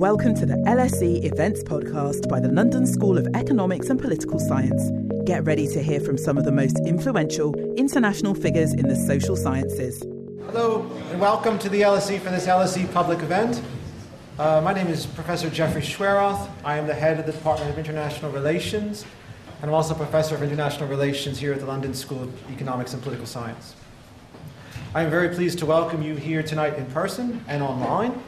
Welcome to the LSE Events Podcast by the London School of Economics and Political Science. Get ready to hear from some of the most influential international figures in the social sciences. Hello, and welcome to the LSE for this LSE public event. Uh, my name is Professor Jeffrey Chwieroth. I am the head of the Department of International Relations, and I'm also Professor of International Relations here at the London School of Economics and Political Science. I am very pleased to welcome you here tonight in person and online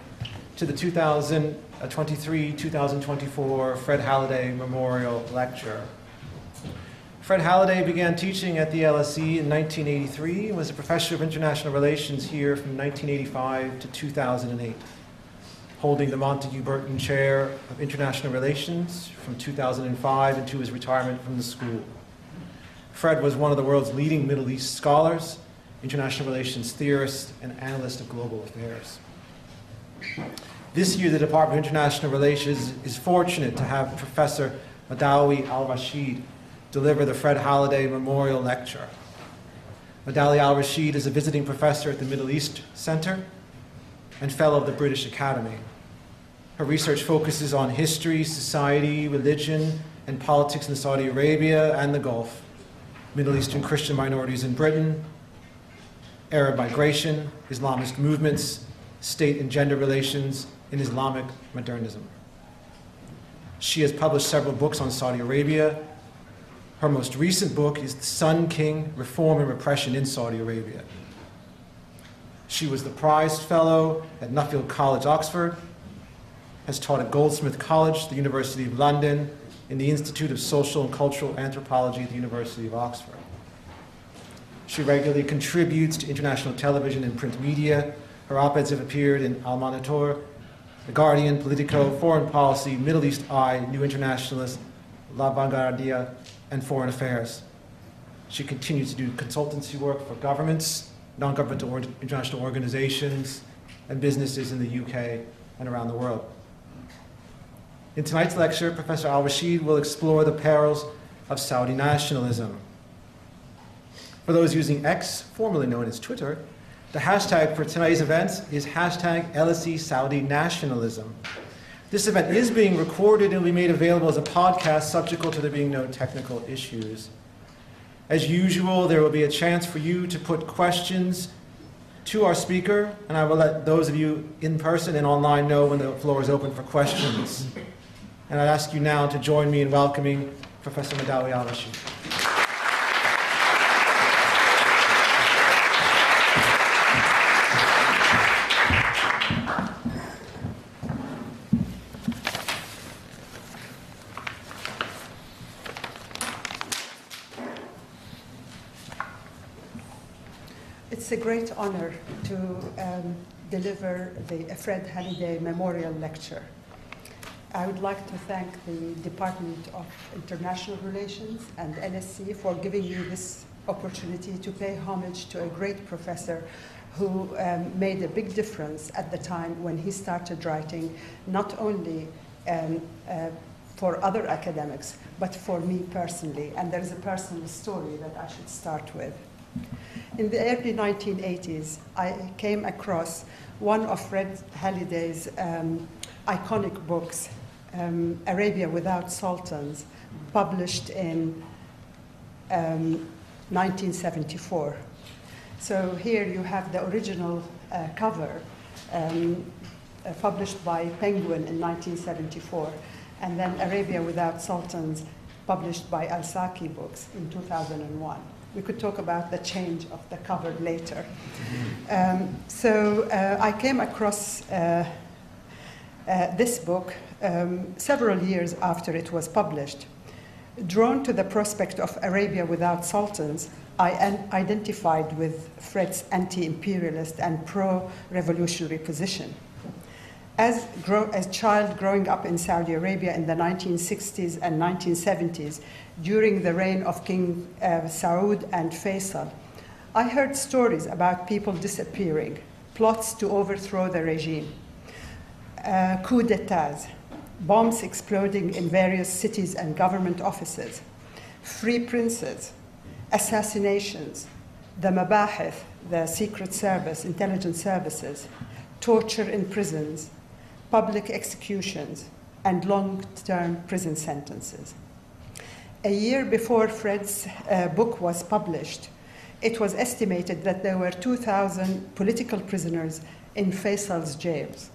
to the 2023 uh, 2024 Fred Halliday Memorial Lecture. Fred Halliday began teaching at the LSE in 1983 and was a professor of international relations here from 1985 to 2008, holding the Montague Burton Chair of International Relations from 2005 until his retirement from the school. Fred was one of the world's leading Middle East scholars, international relations theorist, and analyst of global affairs. This year, the Department of International Relations is fortunate to have Professor Madawi Al-Rasheed deliver the Fred Halliday Memorial Lecture. Madawi Al-Rasheed is a visiting professor at the Middle East Center and fellow of the British Academy. Her research focuses on history, society, religion, and politics in Saudi Arabia and the Gulf, Middle Eastern Christian minorities in Britain, Arab migration, Islamist movements, state and gender relations, in Islamic modernism. She has published several books on Saudi Arabia. Her most recent book is The Sun King Reform and Repression in Saudi Arabia. She was the prize fellow at Nuffield College, Oxford, has taught at Goldsmith College, the University of London, in the Institute of Social and Cultural Anthropology at the University of Oxford. She regularly contributes to international television and print media. Her op eds have appeared in Al Monitor, the Guardian, Politico, Foreign Policy, Middle East Eye, New Internationalist, La Vanguardia, and Foreign Affairs. She continues to do consultancy work for governments, non governmental or international organizations, and businesses in the UK and around the world. In tonight's lecture, Professor Al-Rasheed will explore the perils of Saudi nationalism. For those using X, formerly known as Twitter, the hashtag for tonight's event is hashtag LSE Saudi Nationalism. This event is being recorded and will be made available as a podcast, subject to there being no technical issues. As usual, there will be a chance for you to put questions to our speaker, and I will let those of you in person and online know when the floor is open for questions. And I ask you now to join me in welcoming Professor Madawi Al great honor to um, deliver the Fred Halliday Memorial Lecture. I would like to thank the Department of International Relations and LSE for giving me this opportunity to pay homage to a great professor who um, made a big difference at the time when he started writing, not only um, uh, for other academics, but for me personally. And there is a personal story that I should start with. In the early 1980s, I came across one of Fred Halliday's um, iconic books, um, Arabia Without Sultans, published in um, 1974. So here you have the original uh, cover, um, uh, published by Penguin in 1974, and then Arabia Without Sultans, published by Al-Saqi Books in 2001 we could talk about the change of the cover later. Um, so uh, I came across uh, uh, this book um, several years after it was published. Drawn to the prospect of Arabia without sultans, I identified with Fred's anti imperialist and pro revolutionary position. As a child growing up in Saudi Arabia in the 1960s and 1970s, during the reign of King uh, Saud and Faisal, I heard stories about people disappearing, plots to overthrow the regime, uh, coup d'etats, bombs exploding in various cities and government offices, free princes, assassinations, the mabahith, the secret service, intelligence services, torture in prisons, public executions, and long term prison sentences. A year before Fred's uh, book was published, it was estimated that there were 2,000 political prisoners in Faisal's jails.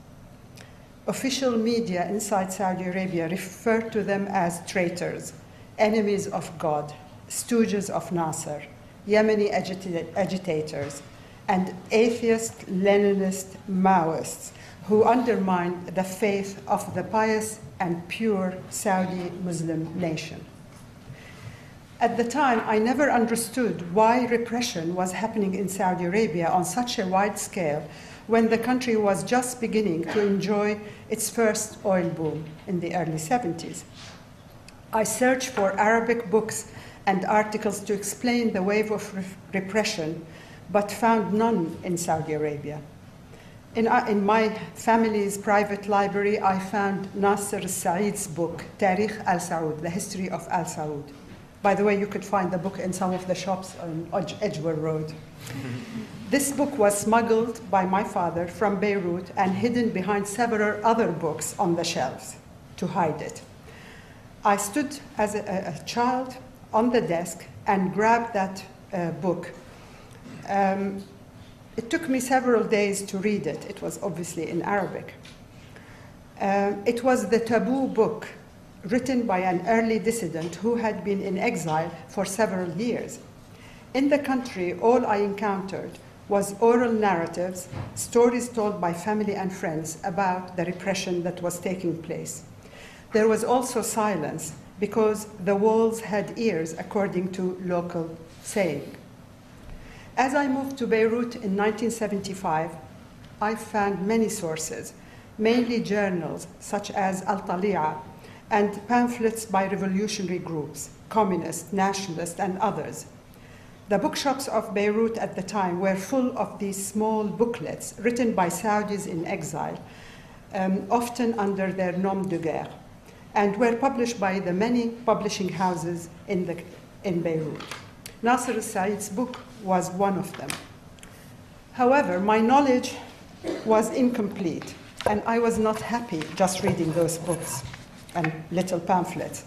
Official media inside Saudi Arabia referred to them as traitors, enemies of God, stooges of Nasser, Yemeni agita- agitators, and atheist Leninist Maoists who undermined the faith of the pious and pure Saudi Muslim nation. At the time, I never understood why repression was happening in Saudi Arabia on such a wide scale when the country was just beginning to enjoy its first oil boom in the early 70s. I searched for Arabic books and articles to explain the wave of re- repression, but found none in Saudi Arabia. In, uh, in, my family's private library, I found Nasser Said's book, Tarikh al Saud, The History of Al Saud. By the way, you could find the book in some of the shops on Edgware Road. this book was smuggled by my father from Beirut and hidden behind several other books on the shelves to hide it. I stood as a, a child on the desk and grabbed that uh, book. Um, it took me several days to read it. It was obviously in Arabic. Uh, it was the taboo book written by an early dissident who had been in exile for several years. In the country, all I encountered was oral narratives, stories told by family and friends about the repression that was taking place. There was also silence because the walls had ears, according to local saying. As I moved to Beirut in 1975, I found many sources, mainly journals such as Al Tali'a and pamphlets by revolutionary groups, communist, nationalist, and others. The bookshops of Beirut at the time were full of these small booklets written by Saudis in exile, um, often under their nom de guerre, and were published by the many publishing houses in, the, in Beirut. Nasser Said's book was one of them. However, my knowledge was incomplete, and I was not happy just reading those books and little pamphlets.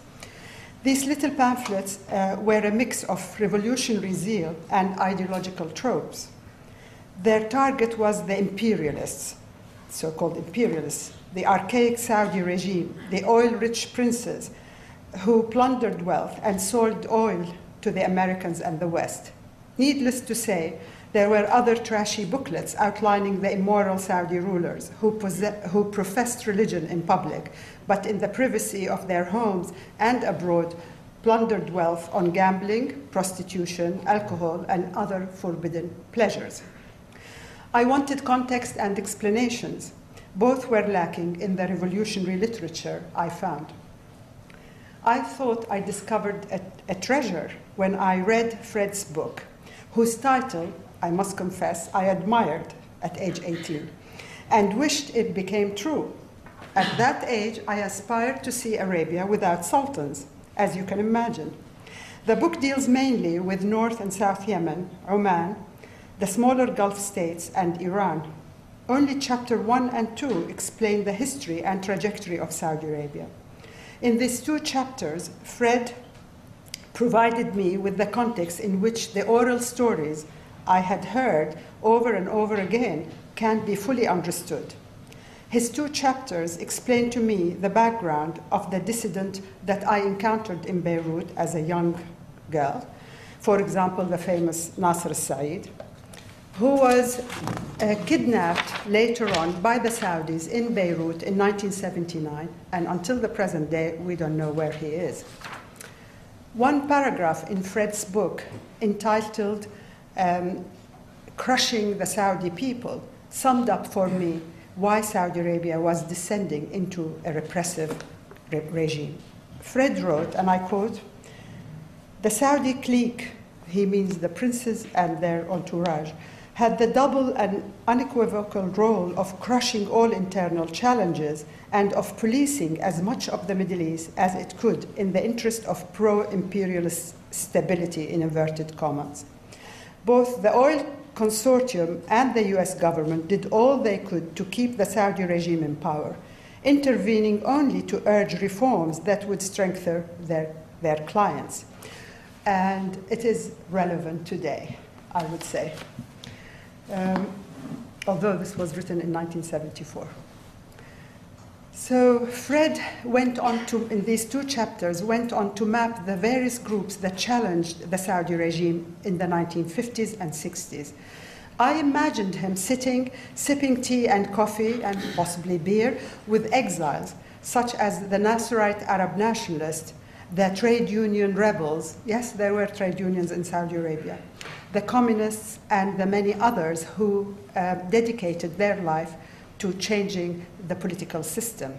These little pamphlets uh, were a mix of revolutionary zeal and ideological tropes. Their target was the imperialists, so called imperialists, the archaic Saudi regime, the oil rich princes who plundered wealth and sold oil to the Americans and the West. Needless to say, there were other trashy booklets outlining the immoral Saudi rulers who, who professed religion in public, but in the privacy of their homes and abroad, plundered wealth on gambling, prostitution, alcohol, and other forbidden pleasures. I wanted context and explanations. Both were lacking in the revolutionary literature I found. I thought I discovered a, a treasure when I read Fred's book, whose title, I must confess, I admired at age 18 and wished it became true. At that age, I aspired to see Arabia without sultans, as you can imagine. The book deals mainly with North and South Yemen, Oman, the smaller Gulf states, and Iran. Only chapter 1 and 2 explain the history and trajectory of Saudi Arabia. In these two chapters, Fred provided me with the context in which the oral stories I had heard over and over again can be fully understood. His two chapters explain to me the background of the dissident that I encountered in Beirut as a young girl. For example, the famous Nasser Said, who was uh, kidnapped later on by the Saudis in Beirut in 1979, and until the present day, we don't know where he is. One paragraph in Fred's book, entitled um, Crushing the Saudi People, summed up for me why Saudi Arabia was descending into a repressive re- regime. Fred wrote, and I quote, the Saudi clique, he means the princes and their entourage, had the double and unequivocal role of crushing all internal challenges and of policing as much of the Middle East as it could in the interest of pro imperialist stability, in inverted commas. Both the oil consortium and the US government did all they could to keep the Saudi regime in power. intervening only to urge reforms that would strengthen their, their clients. And it is relevant today, I would say, um, although this was written in 1974. So Fred went on to, in these two chapters, went on to map the various groups that challenged the Saudi regime in the 1950s and 60s. I imagined him sitting, sipping tea and coffee and possibly beer with exiles, such as the Nasserite Arab nationalists, the trade union rebels, yes, there were trade unions in Saudi Arabia, the communists, and the many others who uh, dedicated their life to changing the political system.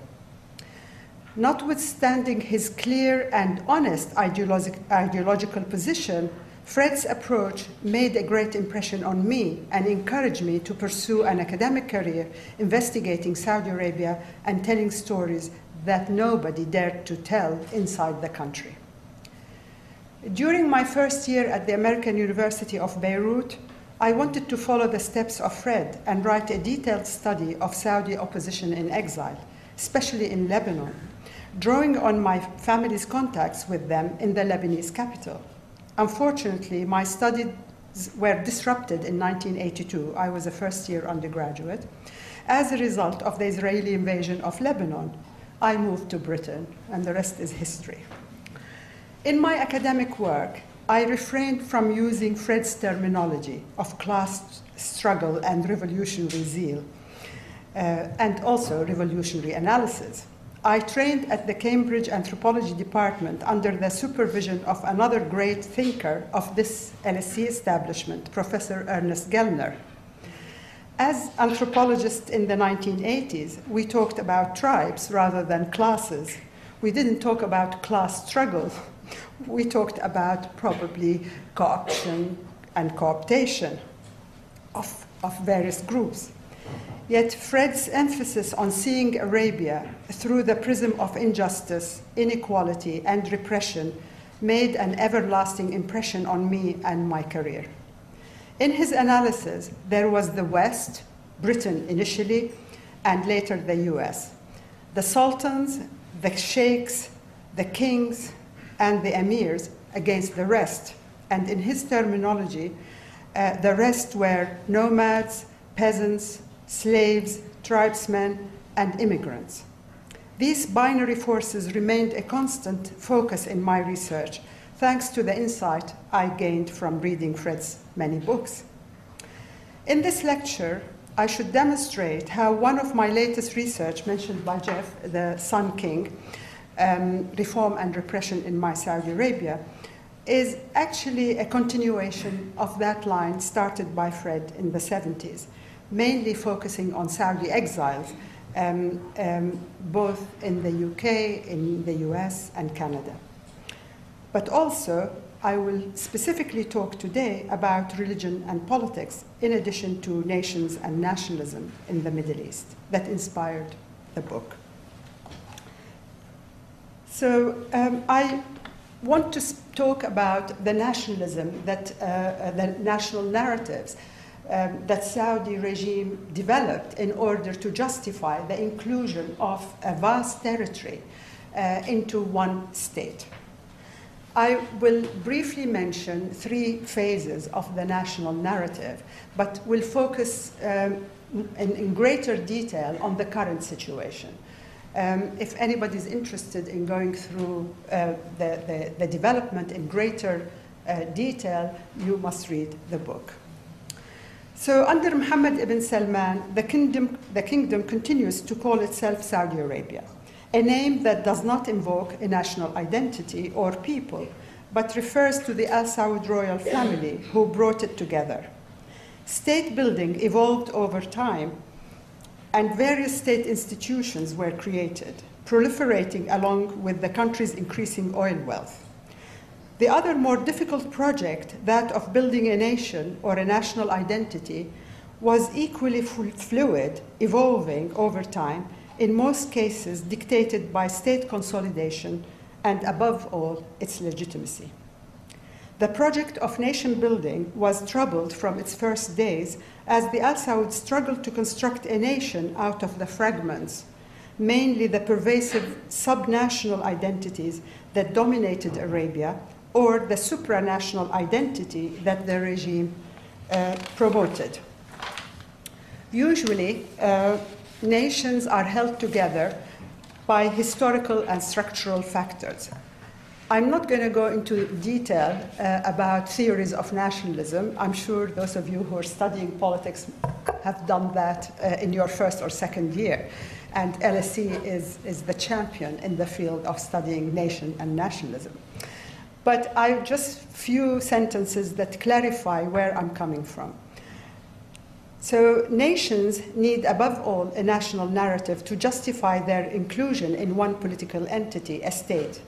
Notwithstanding his clear and honest ideologic, ideological position, Fred's approach made a great impression on me and encouraged me to pursue an academic career investigating Saudi Arabia and telling stories that nobody dared to tell inside the country. During my first year at the American University of Beirut, I wanted to follow the steps of Fred and write a detailed study of Saudi opposition in exile, especially in Lebanon, drawing on my family's contacts with them in the Lebanese capital. Unfortunately, my studies were disrupted in 1982. I was a first year undergraduate. As a result of the Israeli invasion of Lebanon, I moved to Britain, and the rest is history. In my academic work, I refrained from using Fred's terminology of class struggle and revolutionary zeal, uh, and also revolutionary analysis. I trained at the Cambridge Anthropology Department under the supervision of another great thinker of this LSE establishment, Professor Ernest Gellner. As anthropologists in the 1980s, we talked about tribes rather than classes. We didn't talk about class struggle we talked about probably co-option and cooptation of, of various groups. Yet Fred's emphasis on seeing Arabia through the prism of injustice, inequality, and repression made an everlasting impression on me and my career. In his analysis, there was the West, Britain initially, and later the US. The sultans, the sheikhs, the kings, and the emirs against the rest. And in his terminology, uh, the rest were nomads, peasants, slaves, tribesmen, and immigrants. These binary forces remained a constant focus in my research, thanks to the insight I gained from reading Fred's many books. In this lecture, I should demonstrate how one of my latest research, mentioned by Jeff, the Sun King, um, reform and repression in my Saudi Arabia, is actually a continuation of that line started by Fred in the 70s, mainly focusing on Saudi exiles, um, um, both in the UK, in the US, and Canada. But also, I will specifically talk today about religion and politics, in addition to nations and nationalism in the Middle East, that inspired the book. So um, I want to talk about the nationalism that uh, uh, the national narratives um, that Saudi regime developed in order to justify the inclusion of a vast territory uh, into one state. I will briefly mention three phases of the national narrative, but will focus um, in, in greater detail on the current situation. Um, if anybody is interested in going through uh, the, the, the, development in greater uh, detail, you must read the book. So, under Muhammad ibn Salman, the kingdom, the kingdom continues to call itself Saudi Arabia, a name that does not invoke a national identity or people, but refers to the Al Saud royal family who brought it together. State building evolved over time and various state institutions were created, proliferating along with the country's increasing oil wealth. The other more difficult project, that of building a nation or a national identity, was equally fluid, evolving over time, in most cases dictated by state consolidation and, above all, its legitimacy. The project of nation building was troubled from its first days as the Al Saud struggled to construct a nation out of the fragments mainly the pervasive subnational identities that dominated Arabia or the supranational identity that the regime uh, promoted. Usually, uh, nations are held together by historical and structural factors. I'm not going to go into detail uh, about theories of nationalism. I'm sure those of you who are studying politics have done that uh, in your first or second year. And LSE is, is the champion in the field of studying nation and nationalism. But I just few sentences that clarify where I'm coming from. So, nations need, above all, a national narrative to justify their inclusion in one political entity, a state.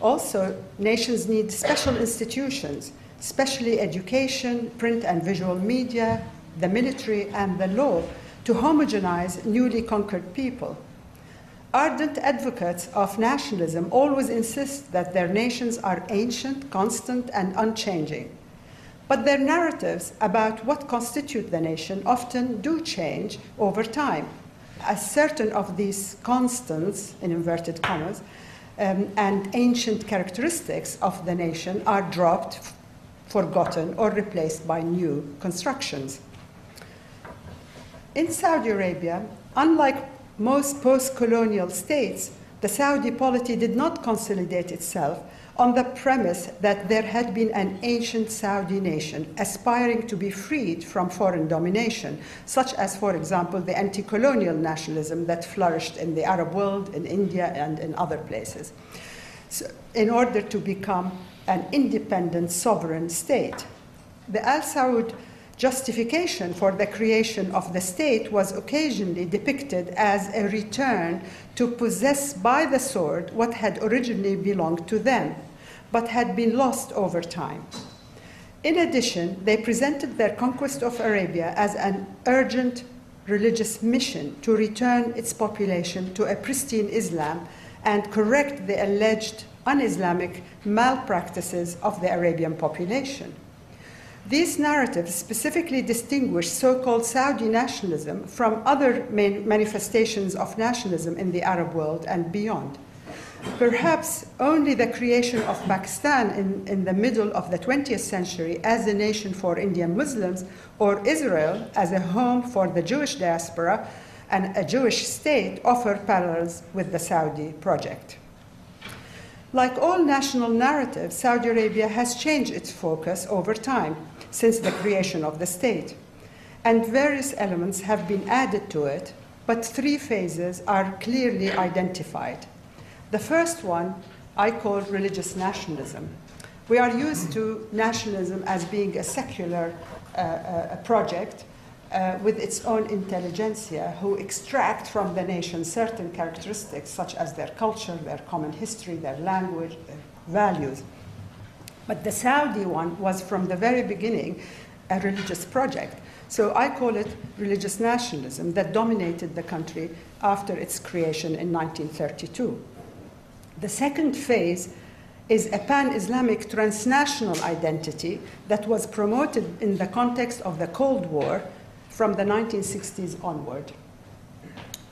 Also, nations need special institutions, especially education, print and visual media, the military, and the law, to homogenize newly conquered people. Ardent advocates of nationalism always insist that their nations are ancient, constant, and unchanging. But their narratives about what constitute the nation often do change over time, as certain of these constants, in inverted commas, um, and ancient characteristics of the nation are dropped, forgotten, or replaced by new constructions. In Saudi Arabia, unlike most post colonial states, the Saudi polity did not consolidate itself on the premise that there had been an ancient Saudi nation aspiring to be freed from foreign domination, such as, for example, the anti colonial nationalism that flourished in the Arab world, in India, and in other places, so, in order to become an independent sovereign state. The Al Saud justification for the creation of the state was occasionally depicted as a return to possess by the sword what had originally belonged to them but had been lost over time. In addition, they presented their conquest of Arabia as an urgent religious mission to return its population to a pristine Islam and correct the alleged un Islamic malpractices of the Arabian population. These narratives specifically distinguish so called Saudi nationalism from other manifestations of nationalism in the Arab world and beyond. Perhaps only the creation of Pakistan in, in the middle of the 20th century as a nation for Indian Muslims, or Israel as a home for the Jewish diaspora and a Jewish state, offer parallels with the Saudi project. Like all national narratives, Saudi Arabia has changed its focus over time since the creation of the state, and various elements have been added to it, but three phases are clearly identified. The first one I call religious nationalism. We are used to nationalism as being a secular uh, uh, project uh, with its own intelligentsia who extract from the nation certain characteristics such as their culture, their common history, their language, their values. But the Saudi one was from the very beginning a religious project. So I call it religious nationalism that dominated the country after its creation in 1932. The second phase is a pan Islamic transnational identity that was promoted in the context of the Cold War from the 1960s onward.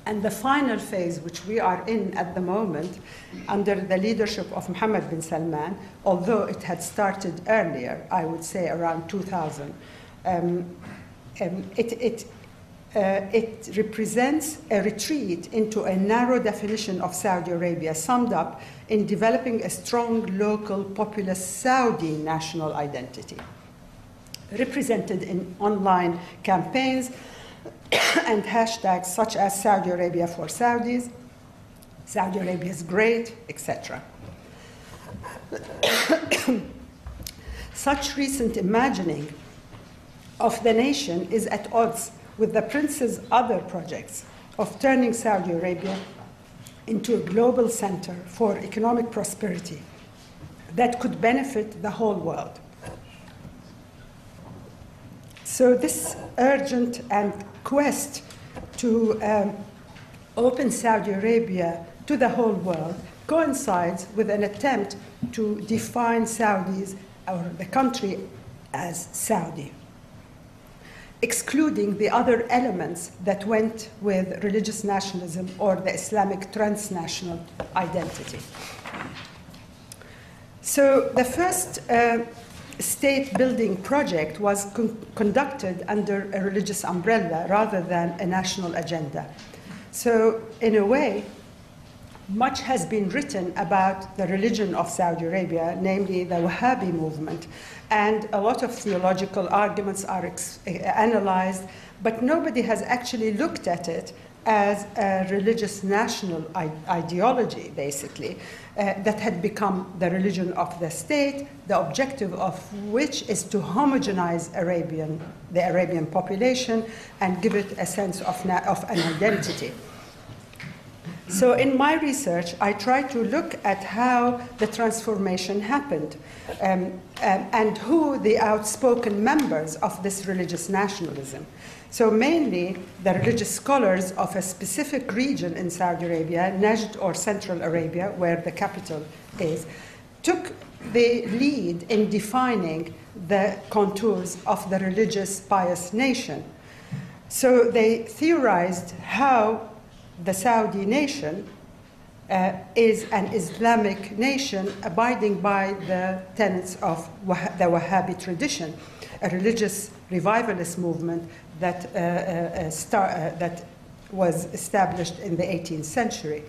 And the final phase, which we are in at the moment, under the leadership of Mohammed bin Salman, although it had started earlier, I would say around 2000, um, um, it, it uh, it represents a retreat into a narrow definition of Saudi Arabia, summed up in developing a strong local populist Saudi national identity, represented in online campaigns and hashtags such as Saudi Arabia for Saudis, Saudi Arabia is great, etc. Such recent imagining of the nation is at odds with the prince's other projects of turning Saudi Arabia into a global center for economic prosperity that could benefit the whole world. So, this urgent and quest to um, open Saudi Arabia to the whole world coincides with an attempt to define Saudis or the country as Saudi. excluding the other elements that went with religious nationalism or the Islamic transnational identity. So the first uh, state building project was con- conducted under a religious umbrella rather than a national agenda. So, in a way, much has been written about the religion of Saudi Arabia, namely the Wahhabi movement, and a lot of theological arguments are ex- eh, analyzed, but nobody has actually looked at it as a religious national ideology, basically, uh, that had become the religion of the state, the objective of which is to homogenize Arabian, the Arabian population and give it a sense of, of an identity. So, in my research, I try to look at how the transformation happened um, um, and who the outspoken members of this religious nationalism. So, mainly the religious scholars of a specific region in Saudi Arabia, Najd or Central Arabia, where the capital is, took the lead in defining the contours of the religious pious nation. So, they theorized how the Saudi nation uh, is an Islamic nation abiding by the tenets of the Wahhabi tradition, a religious revivalist movement that, uh, uh, uh, star- that was established in the 18th century.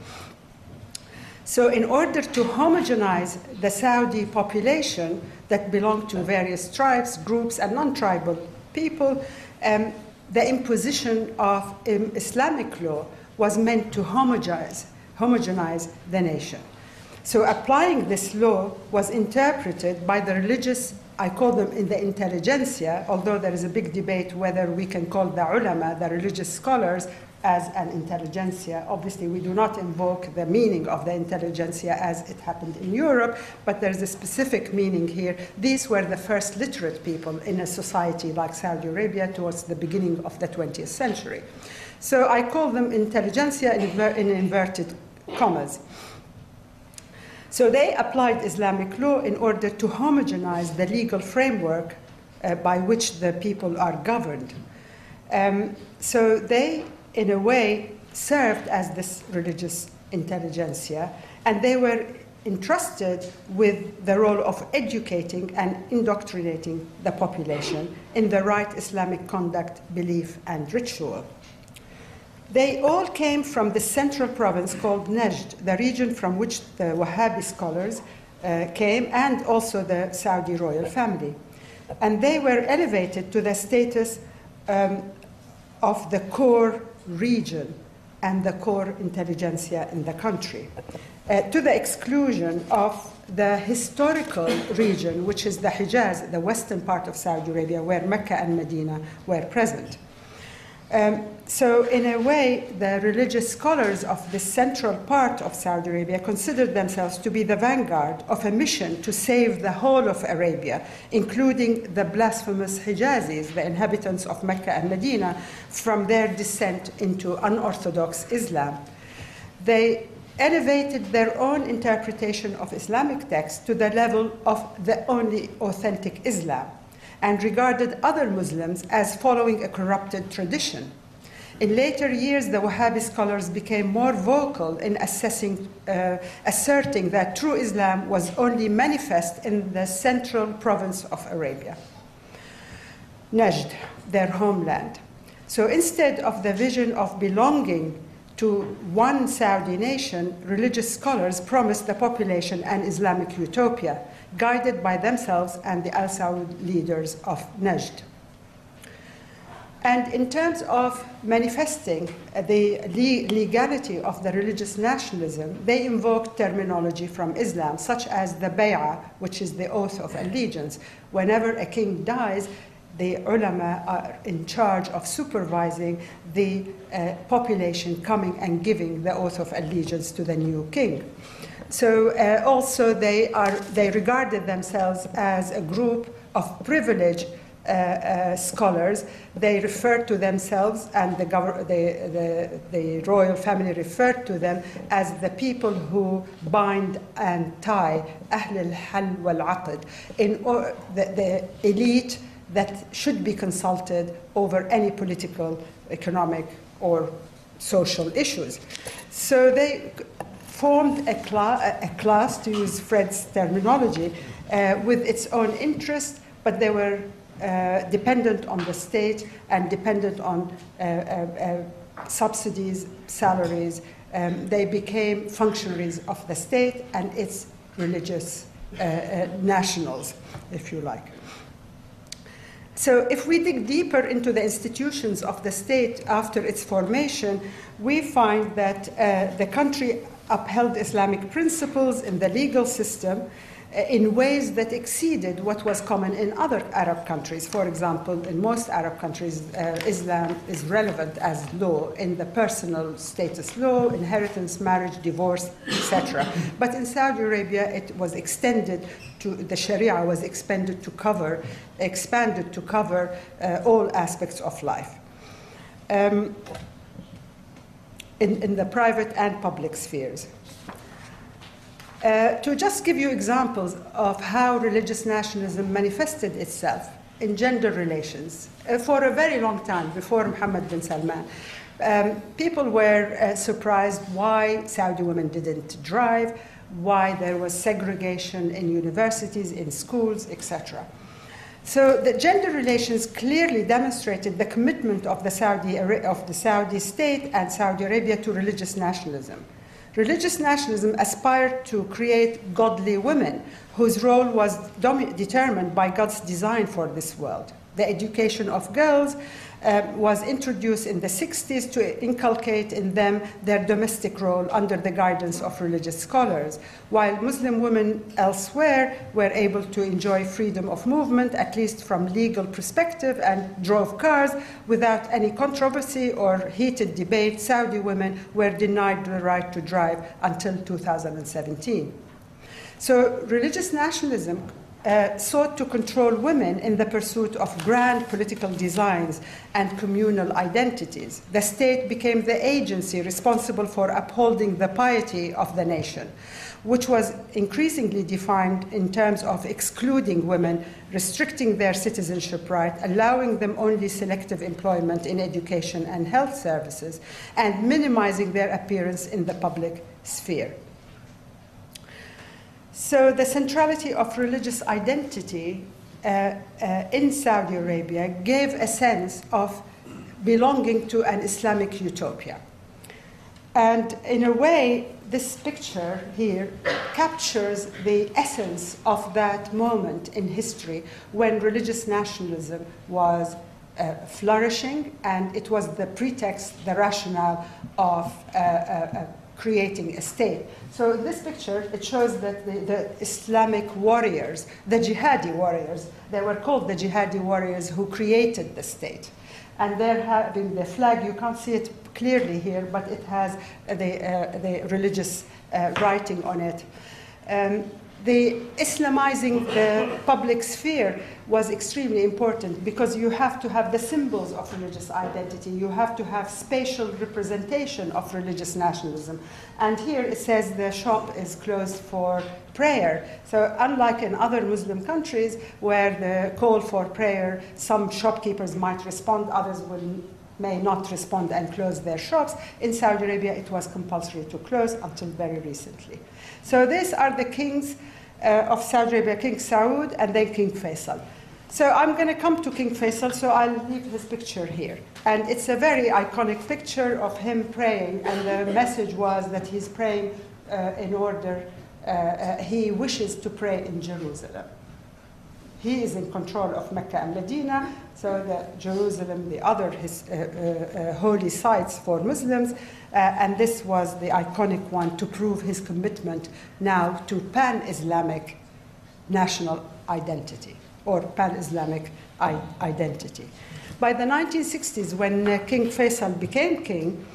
So, in order to homogenize the Saudi population that belonged to various tribes, groups, and non tribal people, um, the imposition of um, Islamic law was meant to homogenize, homogenize the nation. So, applying this law was interpreted by the religious, I call them in the intelligentsia, although there is a big debate whether we can call the ulama, the religious scholars, as an intelligentsia. Obviously, we do not invoke the meaning of the intelligentsia as it happened in Europe, but there's a specific meaning here. These were the first literate people in a society like Saudi Arabia towards the beginning of the 20th century. So I call them intelligentsia in, in inverted commas. So they applied Islamic law in order to homogenize the legal framework uh, by which the people are governed. Um, so they, in a way, served as this religious intelligentsia, and they were entrusted with the role of educating and indoctrinating the population in the right Islamic conduct, belief, and ritual. They all came from the central province called Najd, the region from which the Wahhabi scholars uh, came, and also the Saudi royal family. And they were elevated to the status um, of the core region and the core intelligentsia in the country, uh, to the exclusion of the historical region, which is the Hijaz, the western part of Saudi Arabia, where Mecca and Medina were present. Um, so, in a way, the religious scholars of the central part of Saudi Arabia considered themselves to be the vanguard of a mission to save the whole of Arabia, including the blasphemous Hijazis, the inhabitants of Mecca and Medina, from their descent into unorthodox Islam. They elevated their own interpretation of Islamic texts to the level of the only authentic Islam and regarded other Muslims as following a corrupted tradition. In later years, the Wahhabi scholars became more vocal in assessing, uh, asserting that true Islam was only manifest in the central province of Arabia, Najd, their homeland. So instead of the vision of belonging to one Saudi nation, religious scholars promised the population an Islamic utopia, guided by themselves and the Al Saud leaders of Najd. And in terms of manifesting the legality of the religious nationalism, they invoked terminology from Islam, such as the bay'ah, which is the oath of allegiance. Whenever a king dies, the ulama are in charge of supervising the uh, population coming and giving the oath of allegiance to the new king. So uh, also they are they regarded themselves as a group of privileged uh, scholars. They referred to themselves, and the, the, the, the, royal family referred to them as the people who bind and tie Ahl al-Hal wal-Aqd, in or, the, elite that should be consulted over any political, economic, or social issues. So they formed a, a class, to use Fred's terminology, uh, with its own interest, but they were uh, dependent on the state and dependent on uh, uh, uh subsidies, salaries. Um, they became functionaries of the state and its religious uh, nationals, if you like. So, if we dig deeper into the institutions of the state after its formation, we find that uh, the country upheld Islamic principles in the legal system uh, in ways that exceeded what was common in other Arab countries. For example, in most Arab countries, uh, Islam is relevant as law in the personal status law, inheritance, marriage, divorce, etc. But in Saudi Arabia, it was extended to the Sharia was expanded to cover, expanded to cover uh, all aspects of life. Um, in, in the private and public spheres. Uh, to just give you examples of how religious nationalism manifested itself in gender relations uh, for a very long time before Mohammed bin Salman. Um, people were uh, surprised why Saudi women didn't drive, why there was segregation in universities, in schools, etc. So the gender relations clearly demonstrated the commitment of the Saudi, of the Saudi state and Saudi Arabia to religious nationalism. Religious nationalism aspired to create godly women whose role was determined by God's design for this world. The education of girls Uh, was introduced in the 60s to inculcate in them their domestic role under the guidance of religious scholars, while Muslim women elsewhere were able to enjoy freedom of movement, at least from legal perspective, and drove cars without any controversy or heated debate. Saudi women were denied the right to drive until 2017. So, religious nationalism uh, sought to control women in the pursuit of grand political designs and communal identities. The state became the agency responsible for upholding the piety of the nation, which was increasingly defined in terms of excluding women, restricting their citizenship right, allowing them only selective employment in education and health services, and minimizing their appearance in the public sphere. So, the centrality of religious identity uh, uh, in Saudi Arabia gave a sense of belonging to an Islamic utopia. And in a way, this picture here captures the essence of that moment in history when religious nationalism was uh, flourishing, and it was the pretext, the rationale of uh, uh, uh creating a state. So in this picture, it shows that the, the, Islamic warriors, the jihadi warriors, they were called the jihadi warriors who created the state. And they're having the flag, you can't see it clearly here, but it has the, uh, the religious uh, writing on it. Um, the Islamizing the public sphere was extremely important because you have to have the symbols of religious identity, you have to have spatial representation of religious nationalism. And here it says the shop is closed for prayer. So, unlike in other Muslim countries where the call for prayer, some shopkeepers might respond, others will may not respond and close their shops. In Saudi Arabia, it was compulsory to close until very recently. So these are the kings uh, of Saudi Arabia, King Saud and then King Faisal. So I'm going to come to King Faisal, so I'll leave his picture here. And it's a very iconic picture of him praying, and the message was that he's praying uh, in order, uh, uh, he wishes to pray in Jerusalem. He is in control of Mecca and Medina, so the Jerusalem, the other his, uh, uh, uh, holy sites for Muslims, and this was the iconic one to prove his commitment now to pan Islamic national identity or pan Islamic identity. By the 1960s, when uh, King Faisal became king,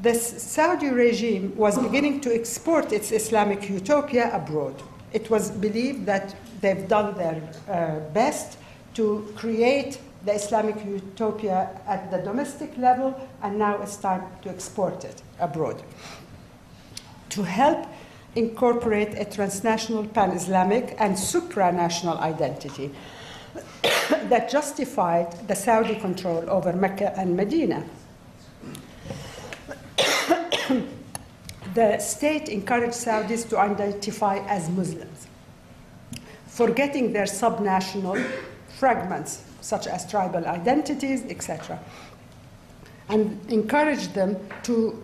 the Saudi regime was beginning to export its Islamic utopia abroad. It was believed that they've done their uh, best to create the Islamic utopia at the domestic level, and now it's time to export it abroad. To help incorporate a transnational pan Islamic and supranational identity, that justified the Saudi control over Mecca and Medina. the state encouraged Saudis to identify as Muslims, forgetting their subnational fragments, such as tribal identities, etc., and encouraged them to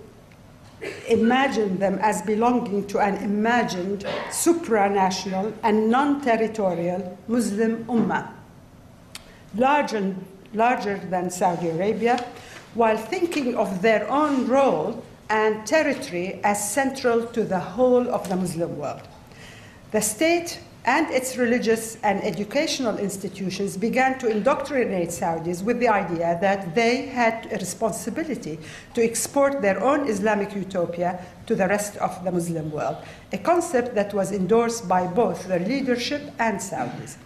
imagine them as belonging to an imagined supranational and non territorial Muslim ummah, larger, larger than Saudi Arabia, while thinking of their own role and territory as central to the whole of the Muslim world. The state and its religious and educational institutions began to indoctrinate Saudis with the idea that they had a responsibility to export their own Islamic utopia to the rest of the Muslim world, a concept that was endorsed by both their leadership and Saudis.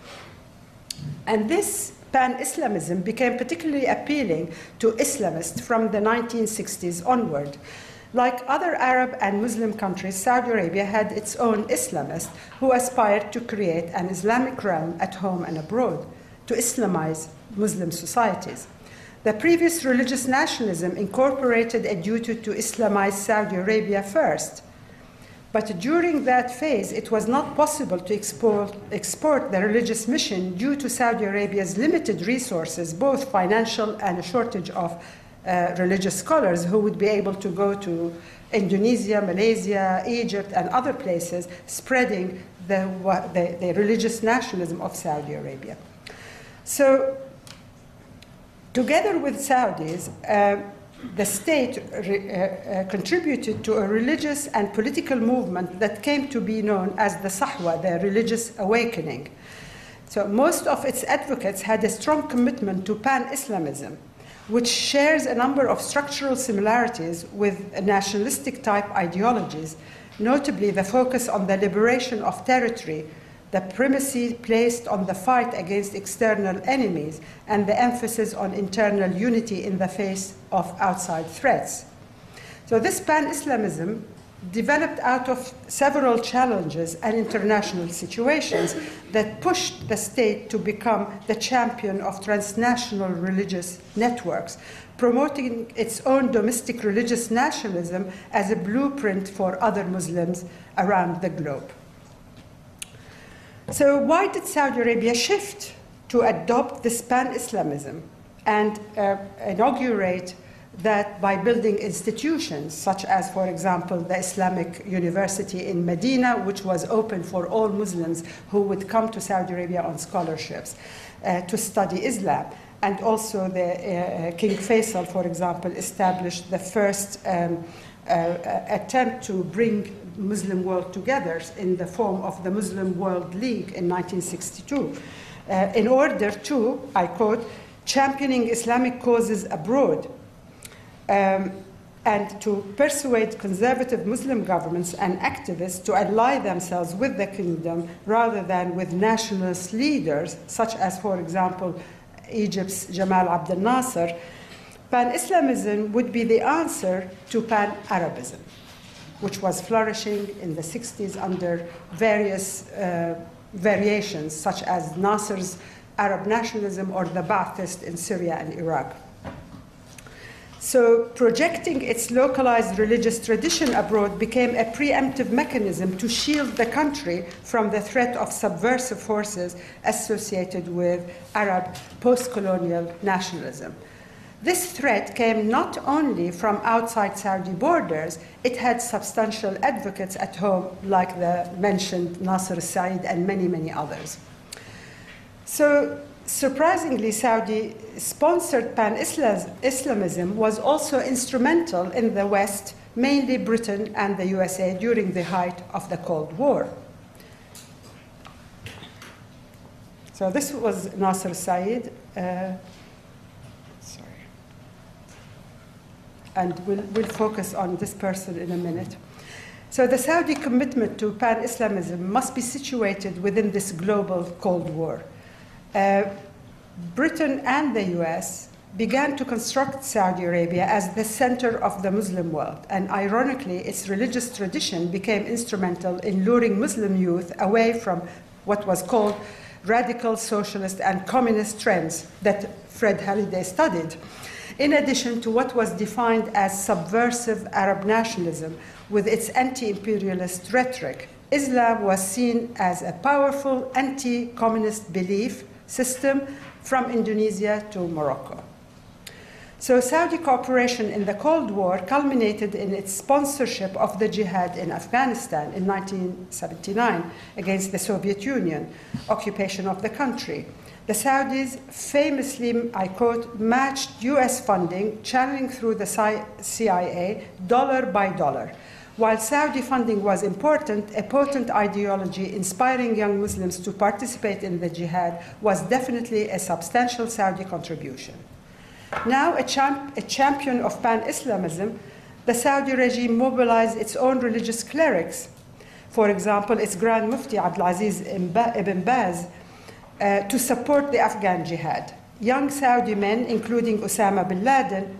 And this Pan Islamism became particularly appealing to Islamists from the 1960s onward like other Arab and Muslim countries, Saudi Arabia had its own Islamists who aspired to create an Islamic realm at home and abroad, to Islamize Muslim societies. The previous religious nationalism incorporated a duty to Islamize Saudi Arabia first. But during that phase, it was not possible to export, export the religious mission due to Saudi Arabia's limited resources, both financial and a shortage of uh, religious scholars who would be able to go to Indonesia, Malaysia, Egypt, and other places, spreading the, the, the religious nationalism of Saudi Arabia. So, together with Saudis, uh, the state re, uh, uh, contributed to a religious and political movement that came to be known as the Sahwa, the religious awakening. So, most of its advocates had a strong commitment to pan Islamism which shares a number of structural similarities with nationalistic type ideologies, notably the focus on the liberation of territory, the primacy placed on the fight against external enemies, and the emphasis on internal unity in the face of outside threats. So, this pan Islamism developed out of several challenges and international situations that pushed the state to become the champion of transnational religious networks, promoting its own domestic religious nationalism as a blueprint for other Muslims around the globe. So, why did Saudi Arabia shift to adopt this pan Islamism and uh, inaugurate? that by building institutions, such as, for example, the Islamic University in Medina, which was open for all Muslims who would come to Saudi Arabia on scholarships uh, to study Islam. And also, the uh, King Faisal, for example, established the first um, uh, attempt to bring Muslim world together in the form of the Muslim World League in 1962, uh, in order to, I quote, championing Islamic causes abroad um, and to persuade conservative Muslim governments and activists to ally themselves with the kingdom rather than with nationalist leaders, such as, for example, Egypt's Jamal Abdel Nasser, Pan Islamism would be the answer to Pan Arabism, which was flourishing in the 60s under various uh, variations, such as Nasser's Arab nationalism or the Ba'athist in Syria and Iraq. So, projecting its localized religious tradition abroad became a preemptive mechanism to shield the country from the threat of subversive forces associated with Arab post colonial nationalism. This threat came not only from outside Saudi borders, it had substantial advocates at home, like the mentioned Nasser Said and many, many others. So, surprisingly, Saudi sponsored pan Islamism was also instrumental in the West, mainly Britain and the USA, during the height of the Cold War. So, this was Nasser Said. Uh, And we'll, we'll focus on this person in a minute. So, the Saudi commitment to pan Islamism must be situated within this global Cold War. Uh, Britain and the US began to construct Saudi Arabia as the center of the Muslim world, and ironically, its religious tradition became instrumental in luring Muslim youth away from what was called radical socialist and communist trends that Fred Halliday studied, in addition to what was defined as subversive Arab nationalism with its anti imperialist rhetoric. Islam was seen as a powerful anti communist belief system from Indonesia to Morocco. So, Saudi cooperation in the Cold War culminated in its sponsorship of the jihad in Afghanistan in 1979 against the Soviet Union occupation of the country. The Saudis famously, I quote, matched US funding channeling through the CIA dollar by dollar. While Saudi funding was important, a potent ideology inspiring young Muslims to participate in the jihad was definitely a substantial Saudi contribution. Now, a, champ- a champion of pan Islamism, the Saudi regime mobilized its own religious clerics. For example, its Grand Mufti Abdulaziz ibn Baz uh, to support the Afghan jihad. Young Saudi men, including Osama bin Laden,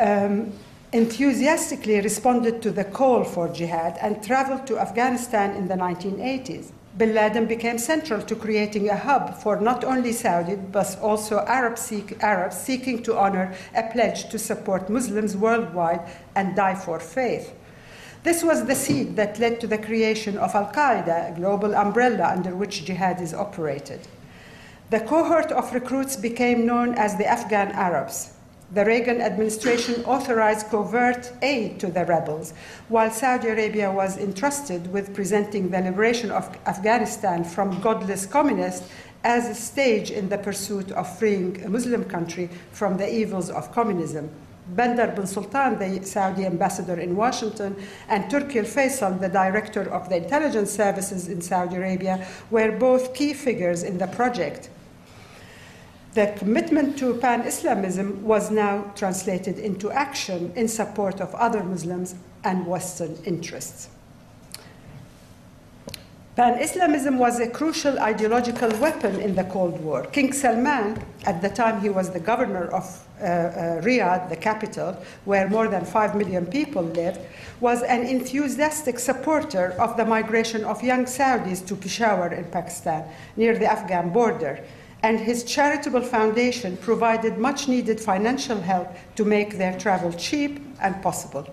um, enthusiastically responded to the call for jihad and traveled to Afghanistan in the 1980s bin Laden became central to creating a hub for not only Saudi but also Arab seek, Arabs seeking to honor a pledge to support Muslims worldwide and die for faith. This was the seed that led to the creation of Al Qaeda, a global umbrella under which jihad is operated. The cohort of recruits became known as the Afghan Arabs the Reagan administration authorized covert aid to the rebels, while Saudi Arabia was entrusted with presenting the liberation of Afghanistan from godless communists as a stage in the pursuit of freeing a Muslim country from the evils of communism. Bandar bin Sultan, the Saudi ambassador in Washington, and Turki al Faisal, the director of the intelligence services in Saudi Arabia, were both key figures in the project the commitment to pan Islamism was now translated into action in support of other Muslims and Western interests. Pan Islamism was a crucial ideological weapon in the Cold War. King Salman, at the time he was the governor of uh, uh, Riyadh, the capital, where more than 5 million people lived, was an enthusiastic supporter of the migration of young Saudis to Peshawar in Pakistan, near the Afghan border and his charitable foundation provided much needed financial help to make their travel cheap and possible.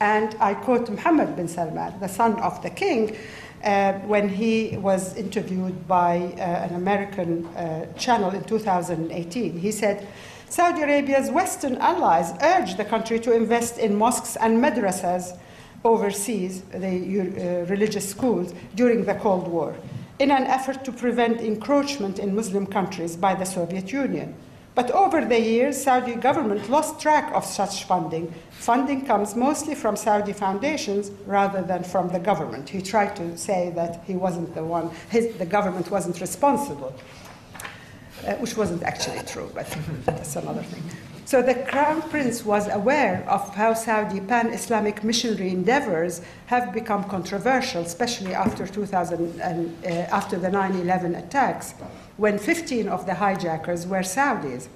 And I quote Mohammed bin Salman, the son of the king, uh, when he was interviewed by uh, an American uh, channel in 2018. He said, Saudi Arabia's Western allies urged the country to invest in mosques and madrasas overseas, the uh, religious schools, during the Cold War in an effort to prevent encroachment in Muslim countries by the Soviet Union. But over the years, Saudi government lost track of such funding. Funding comes mostly from Saudi foundations rather than from the government. He tried to say that he wasn't the one, his, the government wasn't responsible, uh, which wasn't actually true, but that's another thing. So the Crown Prince was aware of how Saudi pan Islamic missionary endeavors have become controversial, especially after, 2000 and, uh, after the 9 11 attacks, when 15 of the hijackers were Saudis.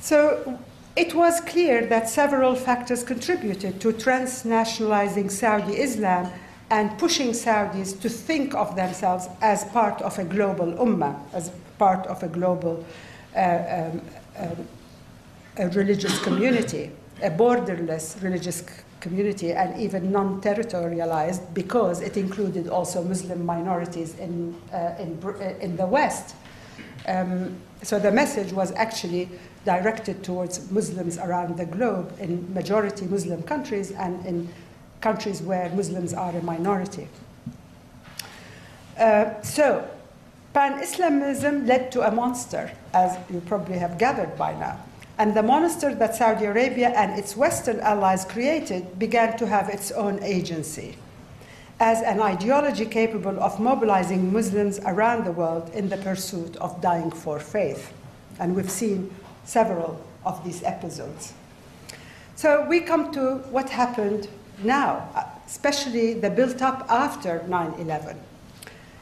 So it was clear that several factors contributed to transnationalizing Saudi Islam and pushing Saudis to think of themselves as part of a global ummah, as part of a global uh, um, um, a religious community, a borderless religious community, and even non territorialized because it included also Muslim minorities in, uh, in, uh, in the West. Um, so the message was actually directed towards Muslims around the globe in majority Muslim countries and in countries where Muslims are a minority. Uh, so, Pan Islamism led to a monster, as you probably have gathered by now and the monster that Saudi Arabia and its Western allies created began to have its own agency as an ideology capable of mobilizing Muslims around the world in the pursuit of dying for faith. And we've seen several of these episodes. So we come to what happened now, especially the built up after 9 11.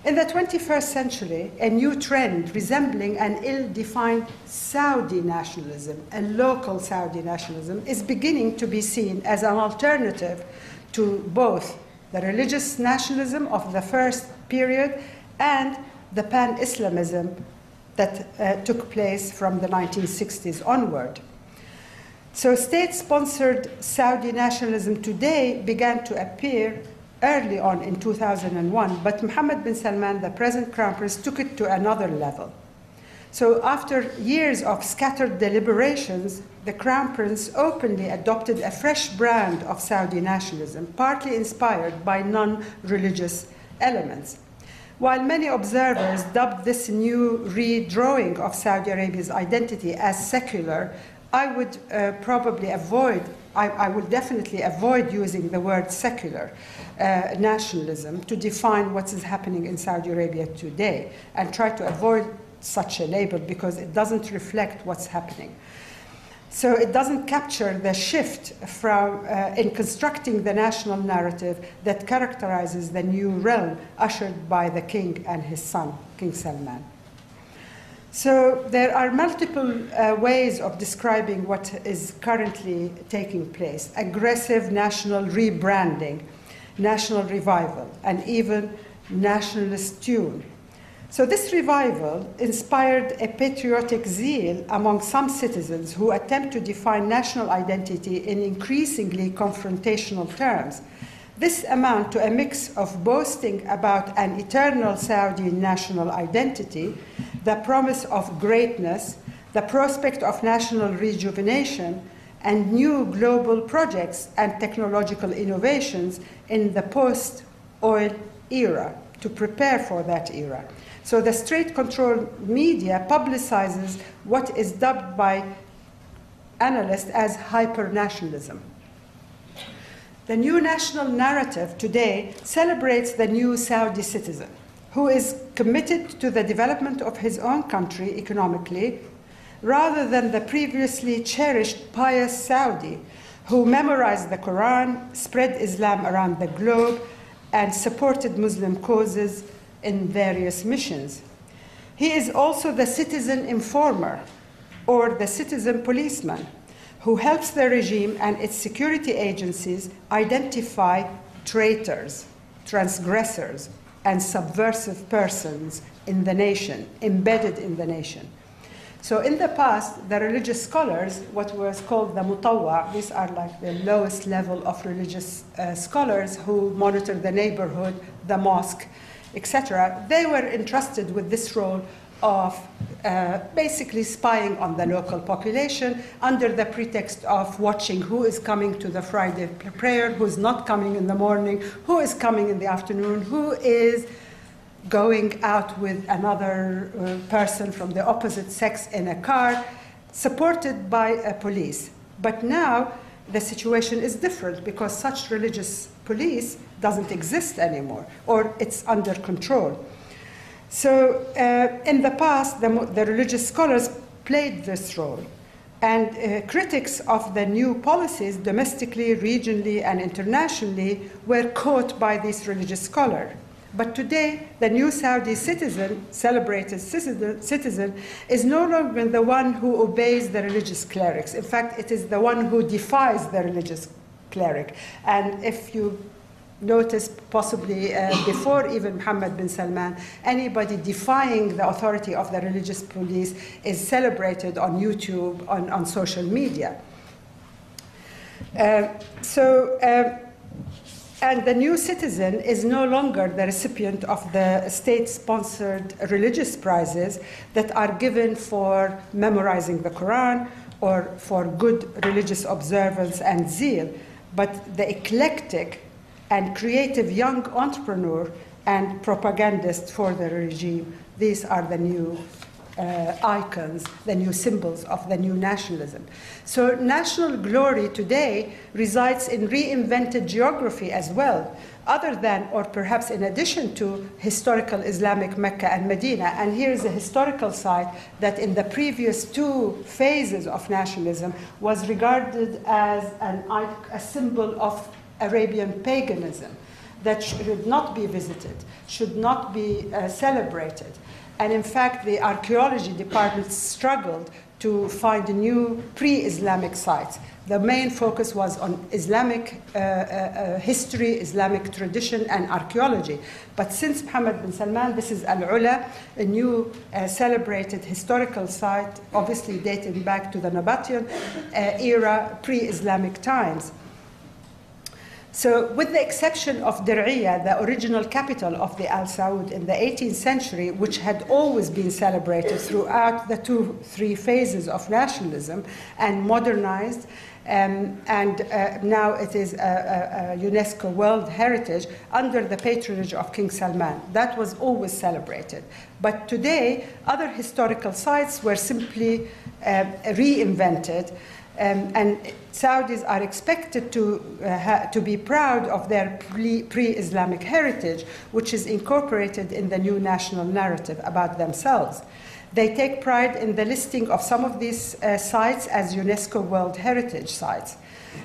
In the 21st century, a new trend resembling an ill defined Saudi nationalism, a local Saudi nationalism, is beginning to be seen as an alternative to both the religious nationalism of the first period and the pan Islamism that uh, took place from the 1960s onward. So, state sponsored Saudi nationalism today began to appear early on in 2001, but Mohammed bin Salman, the present crown prince, took it to another level. So, after years of scattered deliberations, the crown prince openly adopted a fresh brand of Saudi nationalism, partly inspired by non religious elements. While many observers dubbed this new redrawing of Saudi Arabia's identity as secular, I would uh, probably avoid, I, I, would definitely avoid using the word secular uh, nationalism to define what is happening in Saudi Arabia today and try to avoid such a label because it doesn't reflect what's happening. So it doesn't capture the shift from, uh, in constructing the national narrative that characterizes the new realm ushered by the king and his son, King Salman. So there are multiple uh, ways of describing what is currently taking place aggressive national rebranding, national revival, and even nationalist tune so, this revival inspired a patriotic zeal among some citizens who attempt to define national identity in increasingly confrontational terms. This amounted to a mix of boasting about an eternal Saudi national identity, the promise of greatness, the prospect of national rejuvenation, and new global projects and technological innovations in the post oil era to prepare for that era. So the state controlled media publicizes what is dubbed by analysts as hyper-nationalism. The new national narrative today celebrates the new Saudi citizen who is committed to the development of his own country economically rather than the previously cherished pious Saudi who memorized the Quran, spread Islam around the globe, and supported Muslim causes in various missions. He is also the citizen informer or the citizen policeman who helps the regime and its security agencies identify traitors, transgressors, and subversive persons in the nation, embedded in the nation. So in the past, the religious scholars, what was called the mutawwa, these are like the lowest level of religious uh, scholars who monitor the neighborhood, the mosque, etc., they were entrusted with this role of uh, basically spying on the local population under the pretext of watching who is coming to the Friday prayer, who is not coming in the morning, who is coming in the afternoon, who is going out with another uh, person from the opposite sex in a car, supported by a police. But now the situation is different because such religious police doesn't exist anymore or it's under control. So, uh, in the past, the, the, religious scholars played this role. And uh, critics of the new policies, domestically, regionally, and internationally, were caught by these religious scholars. But today, the new Saudi citizen, celebrated citizen, is no longer the one who obeys the religious clerics. In fact, it is the one who defies the religious cleric. And if you notice, possibly uh, before even Mohammed bin Salman, anybody defying the authority of the religious police is celebrated on YouTube, on, on social media. Uh, so, uh, and the new citizen is no longer the recipient of the state sponsored religious prizes that are given for memorizing the Quran or for good religious observance and zeal, but the eclectic and creative young entrepreneur and propagandist for the regime. These are the new uh, icons, the new symbols of the new nationalism. So, national glory today resides in reinvented geography as well, other than, or perhaps in addition to, historical Islamic Mecca and Medina. And here is a historical site that in the previous two phases of nationalism was regarded as an, a symbol of Arabian paganism that should not be visited, should not be uh, celebrated. And in fact, the archaeology department struggled to find new pre Islamic sites. the main focus was on Islamic uh, uh, uh, history, Islamic tradition, and archaeology. But since Mohammed bin Salman, this is Al Ula, a new uh, celebrated historical site, obviously dating back to the Nabatean uh, era, pre Islamic times. So, with the exception of Dir'iyah, the original capital of the Al Saud in the 18th century, which had always been celebrated throughout the two, three phases of nationalism and modernized, um, and uh, now it is a, a, a, UNESCO World Heritage under the patronage of King Salman. That was always celebrated. But today, other historical sites were simply uh, reinvented. Um, and Saudis are expected to, uh, to be proud of their pre Islamic heritage, which is incorporated in the new national narrative about themselves. They take pride in the listing of some of these uh, sites as UNESCO World Heritage Sites.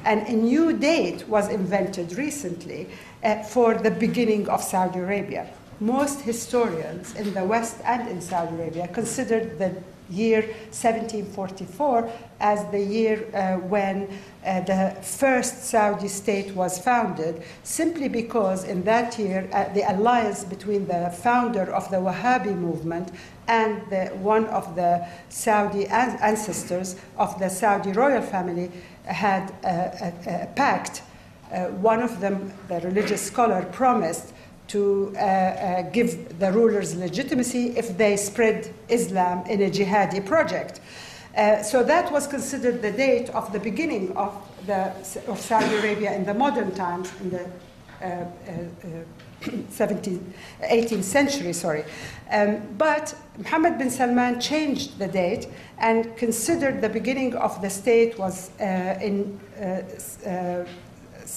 And a new date was invented recently uh, for the beginning of Saudi Arabia. Most historians in the West and in Saudi Arabia considered the year 1744 as the year uh, when uh, the first Saudi state was founded, simply because in that year uh, the alliance between the founder of the Wahhabi movement and the, one of the Saudi an- ancestors of the Saudi royal family had a, a, a pact. Uh, one of them, the religious scholar, promised to uh, uh, give the rulers legitimacy if they spread Islam in a jihadi project. Uh, so that was considered the date of the beginning of, the, of Saudi Arabia in the modern times, in the uh, 17th, uh, 18th century, sorry. Um, but Mohammed bin Salman changed the date and considered the beginning of the state was uh, in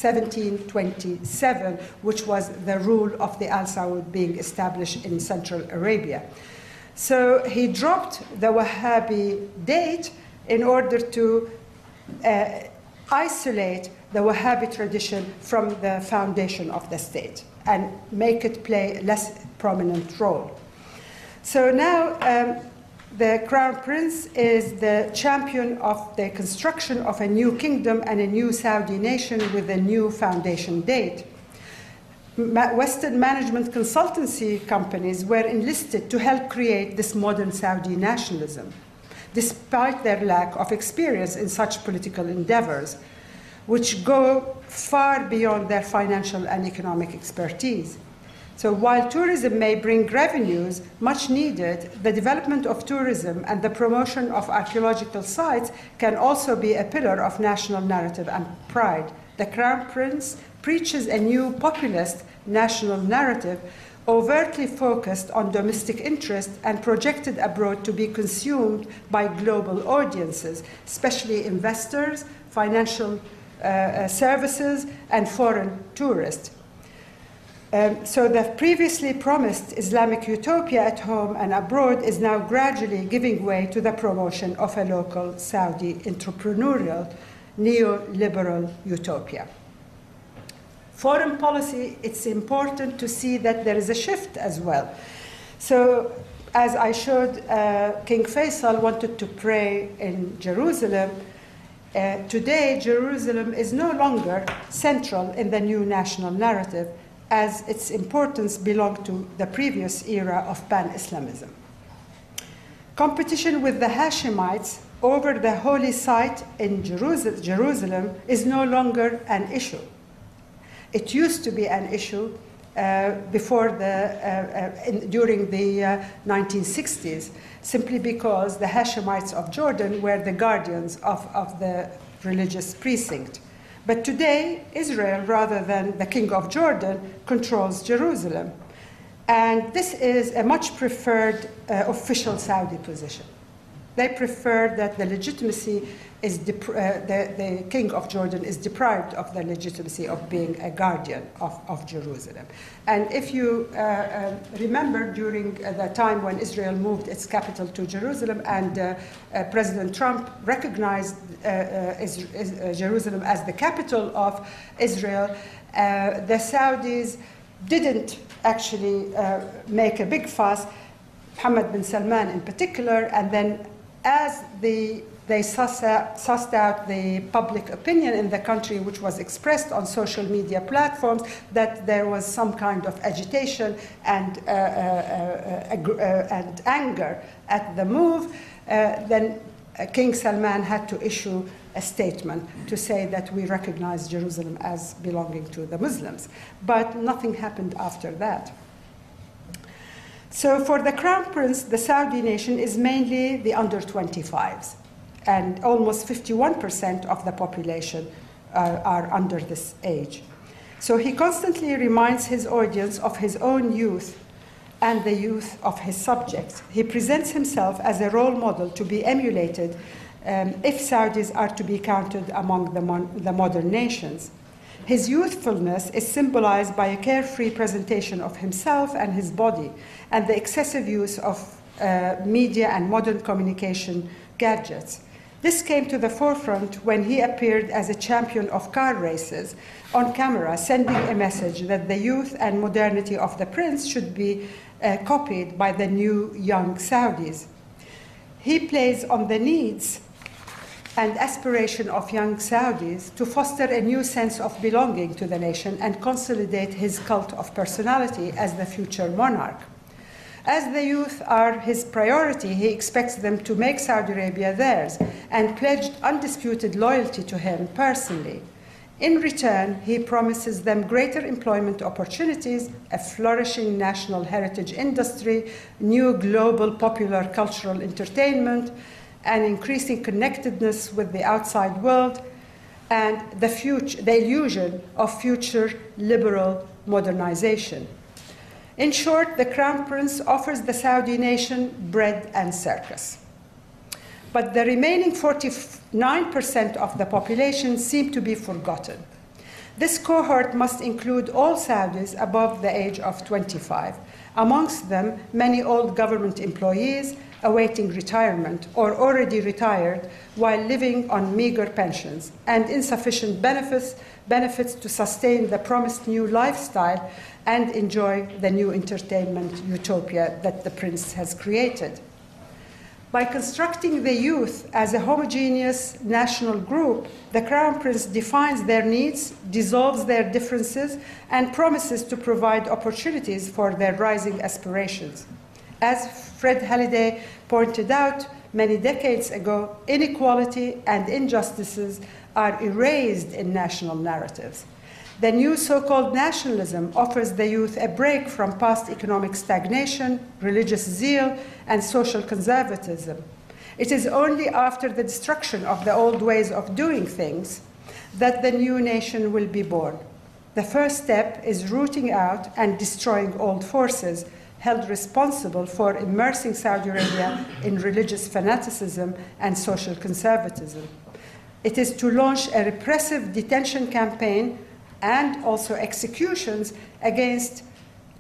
1727, which was the rule of the Al Saud being established in Central Arabia. So he dropped the Wahhabi date in order to uh, isolate the Wahhabi tradition from the foundation of the state and make it play a less prominent role. So now um, the crown prince is the champion of the construction of a new kingdom and a new Saudi nation with a new foundation date. Western management consultancy companies were enlisted to help create this modern Saudi nationalism, despite their lack of experience in such political endeavors, which go far beyond their financial and economic expertise. So while tourism may bring revenues much needed, the development of tourism and the promotion of archaeological sites can also be a pillar of national narrative and pride. The Crown Prince preaches a new populist national narrative overtly focused on domestic interest and projected abroad to be consumed by global audiences, especially investors, financial uh, uh services, and foreign tourists. Um, so the previously promised Islamic utopia at home and abroad is now gradually giving way to the promotion of a local Saudi entrepreneurial neoliberal utopia. Foreign policy, it's important to see that there is a shift as well. So, as I showed, uh, King Faisal wanted to pray in Jerusalem. Uh, today, Jerusalem is no longer central in the new national narrative as its importance belonged to the previous era of pan Islamism. Competition with the Hashemites over the holy site in Jerusalem is no longer an issue. It used to be an issue uh, before the, uh, uh, in, during the 1960s, uh, simply because the Hashemites of Jordan were the guardians of, of the religious precinct. But today, Israel, rather than the king of Jordan, controls Jerusalem. And this is a much preferred uh, official Saudi position. They prefer that the legitimacy is dep- uh, the, the king of Jordan is deprived of the legitimacy of being a guardian of, of Jerusalem. And if you uh, uh, remember during uh, the time when Israel moved its capital to Jerusalem and uh, uh, President Trump recognized is, is, Jerusalem as the capital of Israel, the Saudis didn't actually make a big fuss, Mohammed bin Salman in particular, and then as the they sussed out, sussed out, the public opinion in the country, which was expressed on social media platforms, that there was some kind of agitation and, uh, uh, uh, uh and anger at the move. Uh, then King Salman had to issue a statement to say that we recognize Jerusalem as belonging to the Muslims. But nothing happened after that. So, for the Crown Prince, the Saudi nation is mainly the under 25s and almost 51% of the population uh, are under this age. So he constantly reminds his audience of his own youth and the youth of his subjects. He presents himself as a role model to be emulated um, if Saudis are to be counted among the, the modern nations. His youthfulness is symbolized by a carefree presentation of himself and his body, and the excessive use of uh, media and modern communication gadgets. This came to the forefront when he appeared as a champion of car races on camera, sending a message that the youth and modernity of the prince should be uh, copied by the new young Saudis. He plays on the needs and aspiration of young Saudis to foster a new sense of belonging to the nation and consolidate his cult of personality as the future monarch. As the youth are his priority, he expects them to make Saudi Arabia theirs and pledged undisputed loyalty to him personally. In return, he promises them greater employment opportunities, a flourishing national heritage industry, new global popular cultural entertainment, an increasing connectedness with the outside world, and the, future, the illusion of future liberal modernization. In short, the Crown Prince offers the Saudi nation bread and circus. But the remaining 49% of the population seem to be forgotten. This cohort must include all Saudis above the age of 25, amongst them many old government employees awaiting retirement or already retired while living on meager pensions and insufficient benefits, benefits to sustain the promised new lifestyle and enjoy the new entertainment utopia that the prince has created. By constructing the youth as a homogeneous national group, the Crown Prince defines their needs, dissolves their differences, and promises to provide opportunities for their rising aspirations. As Fred Halliday pointed out many decades ago, inequality and injustices are erased in national narratives. The new so called nationalism offers the youth a break from past economic stagnation, religious zeal, and social conservatism. It is only after the destruction of the old ways of doing things that the new nation will be born. The first step is rooting out and destroying old forces held responsible for immersing Saudi Arabia in religious fanaticism and social conservatism. It is to launch a repressive detention campaign and also executions against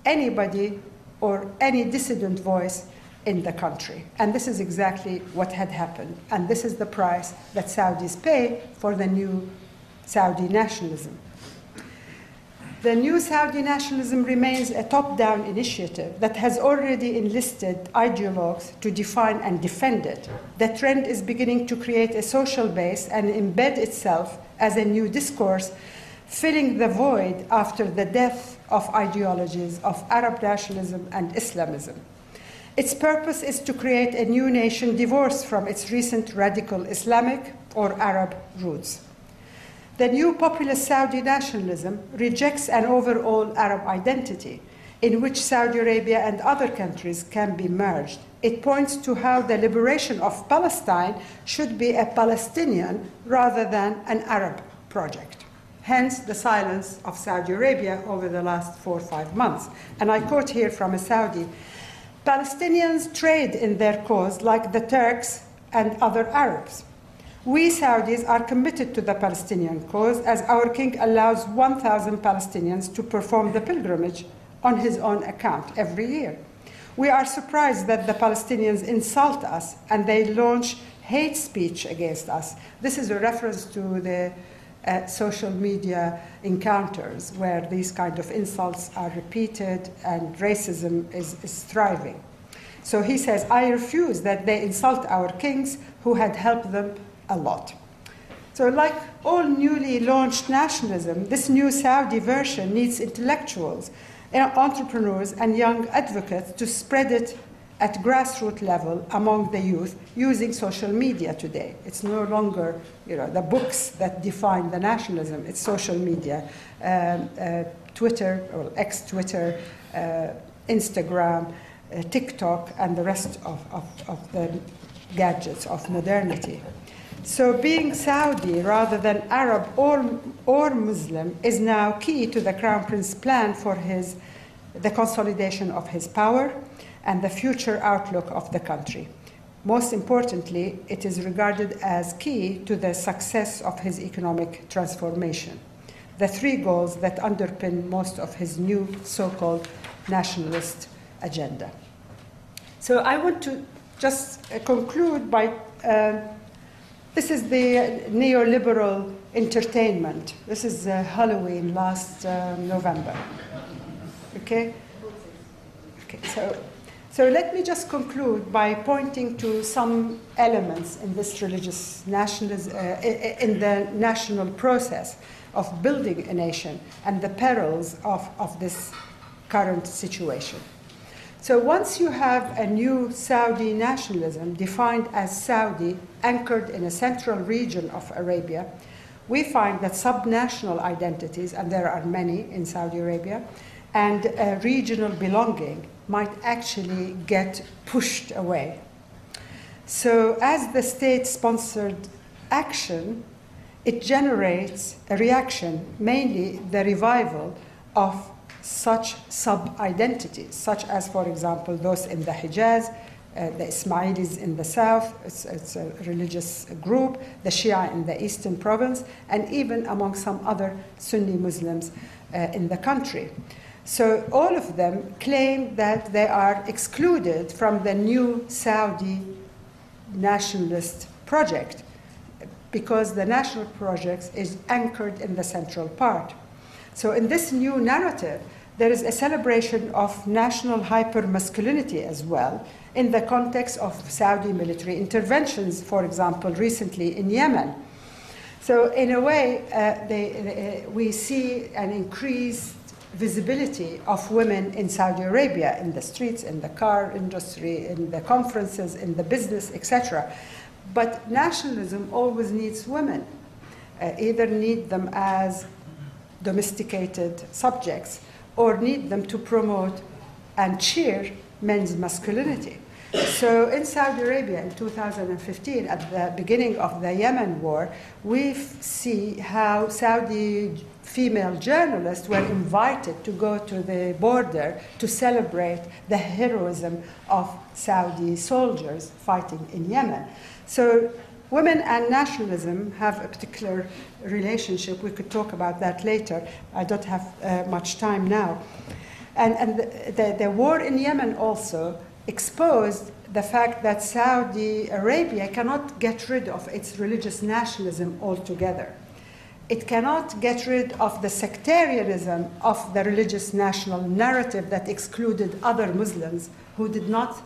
anybody or any dissident voice in the country. And this is exactly what had happened. And this is the price that Saudis pay for the new Saudi nationalism. The new Saudi nationalism remains a top down initiative that has already enlisted ideologues to define and defend it. The trend is beginning to create a social base and embed itself as a new discourse filling the void after the death of ideologies of Arab nationalism and Islamism. Its purpose is to create a new nation divorced from its recent radical Islamic or Arab roots. The new populist Saudi nationalism rejects an overall Arab identity in which Saudi Arabia and other countries can be merged. It points to how the liberation of Palestine should be a Palestinian rather than an Arab project hence the silence of Saudi Arabia over the last four or five months. And I quote here from a Saudi Palestinians trade in their cause like the Turks and other Arabs. We Saudis are committed to the Palestinian cause as our king allows 1,000 Palestinians to perform the pilgrimage on his own account every year. We are surprised that the Palestinians insult us and they launch hate speech against us. This is a reference to the uh, social media encounters where these kind of insults are repeated and racism is, is thriving. So he says, I refuse that they insult our kings who had helped them a lot. So, like all newly launched nationalism, this new Saudi version needs intellectuals, entrepreneurs, and young advocates to spread it at grassroots level among the youth using social media today. It's no longer you know, the books that define the nationalism, it's social media, um, uh, Twitter, or ex Twitter, uh, Instagram, uh, TikTok, and the rest of, of, of the gadgets of modernity. So, being Saudi rather than Arab or, or Muslim is now key to the Crown Prince's plan for his, the consolidation of his power and the future outlook of the country. Most importantly, it is regarded as key to the success of his economic transformation. The three goals that underpin most of his new so called nationalist agenda. So I want to just conclude by uh, this is the neoliberal entertainment. This is uh, Halloween last uh, November. Okay? Okay, so so let me just conclude by pointing to some elements in this religious nationalism, uh, in the national process of building a nation and the perils of, of this current situation. So once you have a new Saudi nationalism defined as Saudi, anchored in a central region of Arabia, we find that subnational identities, and there are many in Saudi Arabia, and uh, regional belonging might actually get pushed away. So, as the state sponsored action, it generates a reaction, mainly the revival of such sub identities, such as, for example, those in the Hijaz, uh, the Ismailis in the south, it's, it's, a religious group, the Shia in the eastern province, and even among some other Sunni Muslims uh, in the country. So all of them claim that they are excluded from the new Saudi nationalist project because the national project is anchored in the central part. So in this new narrative, there is a celebration of national hypermasculinity as well in the context of Saudi military interventions, for example, recently in Yemen. So, in a way, uh, they, uh, we see an increased visibility of women in Saudi Arabia in the streets, in the car industry, in the conferences, in the business, etc. But nationalism always needs women, uh, either need them as domesticated subjects or need them to promote and cheer men's masculinity. So in Saudi Arabia in 2015, at the beginning of the Yemen war, we see how Saudi female journalists were invited to go to the border to celebrate the heroism of Saudi soldiers fighting in Yemen. So women and nationalism have a particular relationship. We could talk about that later. I don't have uh, much time now. And, and the, the, the war in Yemen also exposed the fact that Saudi Arabia cannot get rid of its religious nationalism altogether. It cannot get rid of the sectarianism of the religious national narrative that excluded other Muslims who did not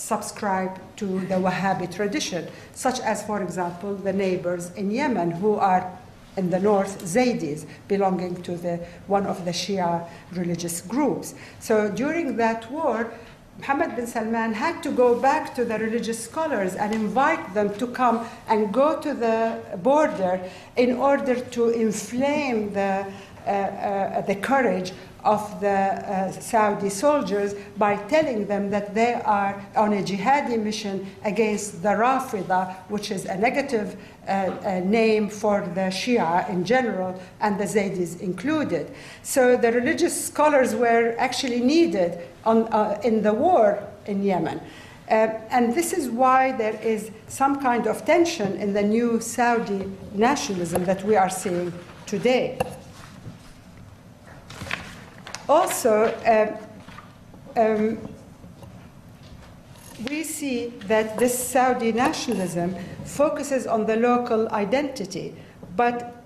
subscribe to the Wahhabi tradition, such as, for example, the neighbors in Yemen who are in the north Zaydis, belonging to the, one of the Shia religious groups. So during that war, Mohammed bin Salman had to go back to the religious scholars and invite them to come and go to the border in order to inflame the, uh, uh, the courage of the uh, Saudi soldiers by telling them that they are on a jihadi mission against the Rafida, which is a negative uh, uh, name for the Shia in general, and the Zaydis included. So the religious scholars were actually needed on, uh, in the war in Yemen. Uh, and this is why there is some kind of tension in the new Saudi nationalism that we are seeing today. Also, um, um, we see that this Saudi nationalism focuses on the local identity, but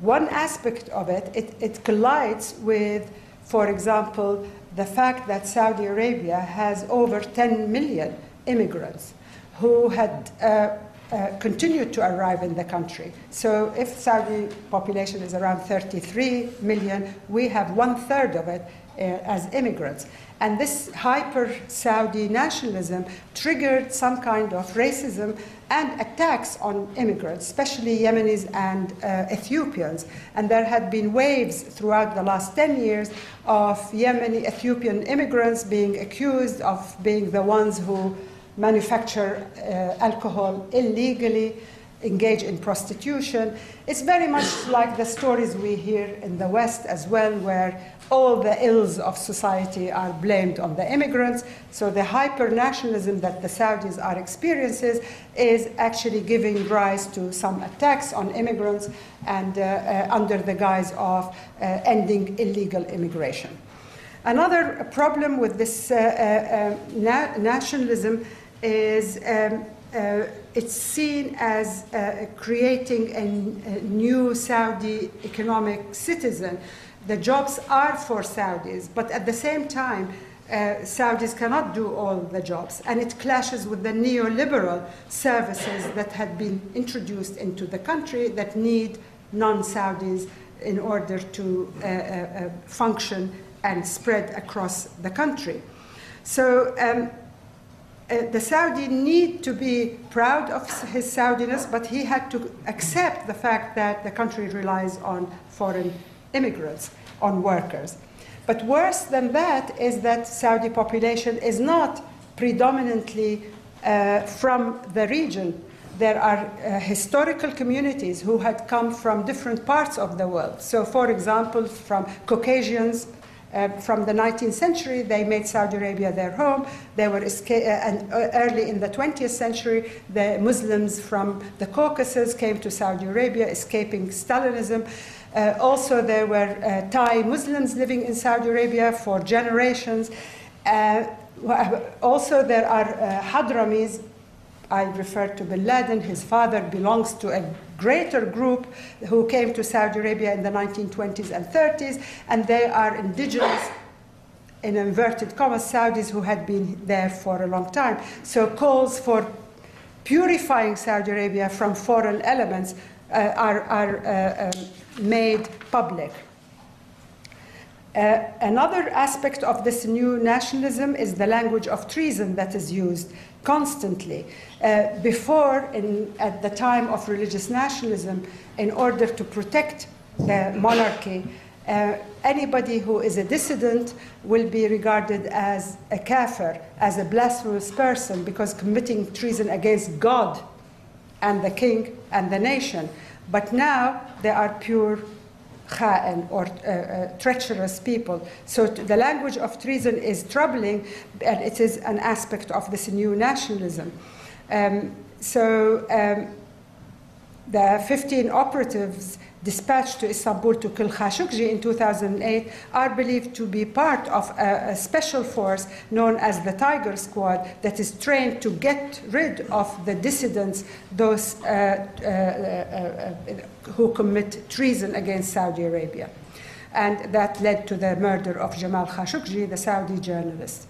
one aspect of it, it, it collides with, for example, the fact that Saudi Arabia has over 10 million immigrants who had uh, uh, continued to arrive in the country. So if Saudi population is around 33 million, we have one third of it uh, as immigrants. And this hyper Saudi nationalism triggered some kind of racism and attacks on immigrants, especially Yemenis and uh, Ethiopians. And there had been waves throughout the last 10 years of Yemeni Ethiopian immigrants being accused of being the ones who manufacture uh, alcohol illegally, engage in prostitution. It's very much like the stories we hear in the West as well, where all the ills of society are blamed on the immigrants. So the hyper nationalism that the Saudis are experiencing is actually giving rise to some attacks on immigrants and uh, uh, under the guise of uh, ending illegal immigration. Another problem with this uh, uh, na- nationalism is um, uh, it's seen as uh, creating a, a, new Saudi economic citizen. The jobs are for Saudis, but at the same time, uh, Saudis cannot do all the jobs, and it clashes with the neoliberal services that had been introduced into the country that need non Saudis in order to uh, uh, function and spread across the country. So, um, uh, the Saudi need to be proud of his Saudiness, but he had to accept the fact that the country relies on foreign immigrants, on workers. But worse than that is that Saudi population is not predominantly uh, from the region. There are uh, historical communities who had come from different parts of the world. So, for example, from Caucasians, uh, from the 19th century, they made Saudi Arabia their home. They were uh, and uh, early in the 20th century, the Muslims from the Caucasus came to Saudi Arabia, escaping Stalinism. Uh, also, there were uh, Thai Muslims living in Saudi Arabia for generations. Uh, also, there are Hadramis. I refer to bin Laden. His father belongs to a greater group who came to Saudi Arabia in the 1920s and 30s, and they are indigenous in inverted commas Saudis who had been there for a long time. So calls for purifying Saudi Arabia from foreign elements uh, are, are uh, um, made public. Uh, another aspect of this new nationalism is the language of treason that is used constantly. Uh, before, in, at the time of religious nationalism, in order to protect the monarchy, uh, anybody who is a dissident will be regarded as a kafir, as a blasphemous person, because committing treason against God and the king and the nation. But now they are pure kha'an or uh, uh, treacherous people. So the language of treason is troubling, and it is an aspect of this new nationalism. Um, so um, the 15 operatives dispatched to Istanbul to kill Khashoggi in 2008 are believed to be part of a, a, special force known as the Tiger Squad that is trained to get rid of the dissidents, those uh, uh, uh, who commit treason against Saudi Arabia. And that led to the murder of Jamal Khashoggi, the Saudi journalist.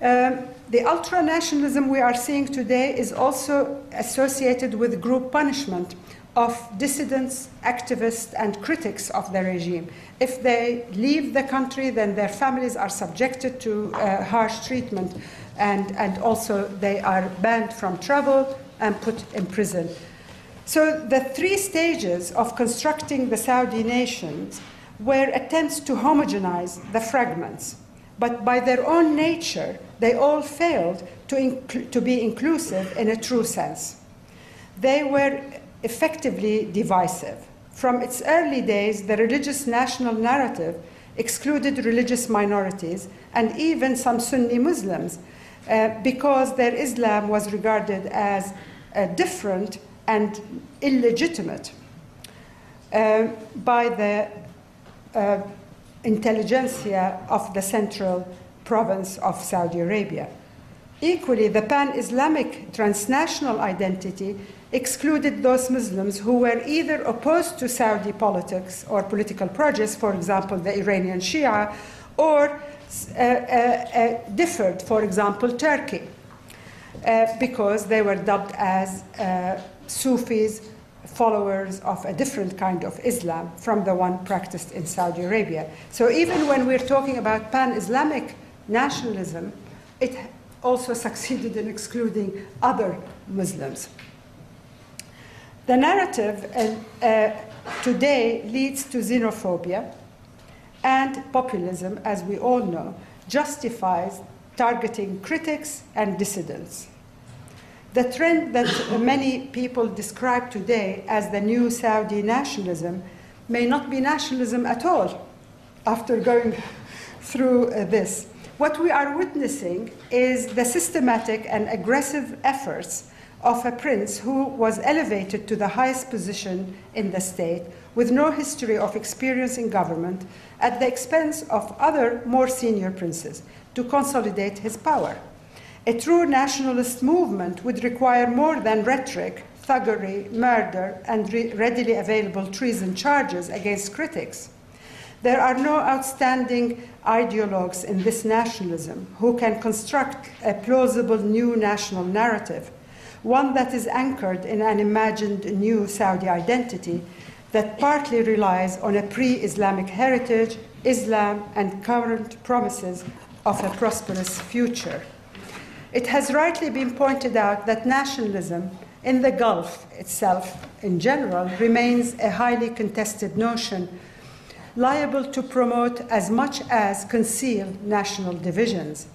Um, the ultra nationalism we are seeing today is also associated with group punishment of dissidents, activists, and critics of the regime. If they leave the country, then their families are subjected to uh, harsh treatment, and, and also they are banned from travel and put in prison. So, the three stages of constructing the Saudi nations were attempts to homogenize the fragments, but by their own nature, they all failed to, to be inclusive in a true sense. They were effectively divisive. From its early days, the religious national narrative excluded religious minorities and even some Sunni Muslims uh, because their Islam was regarded as uh, different and illegitimate uh, by the uh, intelligentsia of the central province of Saudi Arabia. Equally, the pan Islamic transnational identity excluded those Muslims who were either opposed to Saudi politics or political projects, for example, the Iranian Shia, or uh, uh, uh, differed, for example, Turkey, uh, because they were dubbed as uh, Sufis, followers of a different kind of Islam from the one practiced in Saudi Arabia. So even when we're talking about pan Islamic nationalism, it also succeeded in excluding other Muslims. The narrative uh, uh, today leads to xenophobia and populism, as we all know, justifies targeting critics and dissidents. The trend that many people describe today as the new Saudi nationalism may not be nationalism at all after going through uh, this. What we are witnessing is the systematic and aggressive efforts of a prince who was elevated to the highest position in the state with no history of experience in government at the expense of other more senior princes to consolidate his power. A true nationalist movement would require more than rhetoric, thuggery, murder, and re- readily available treason charges against critics. There are no outstanding ideologues in this nationalism who can construct a plausible new national narrative, one that is anchored in an imagined new Saudi identity that partly relies on a pre Islamic heritage, Islam, and current promises of a prosperous future. It has rightly been pointed out that nationalism in the Gulf itself, in general, remains a highly contested notion liable to promote as much as conceal national divisions.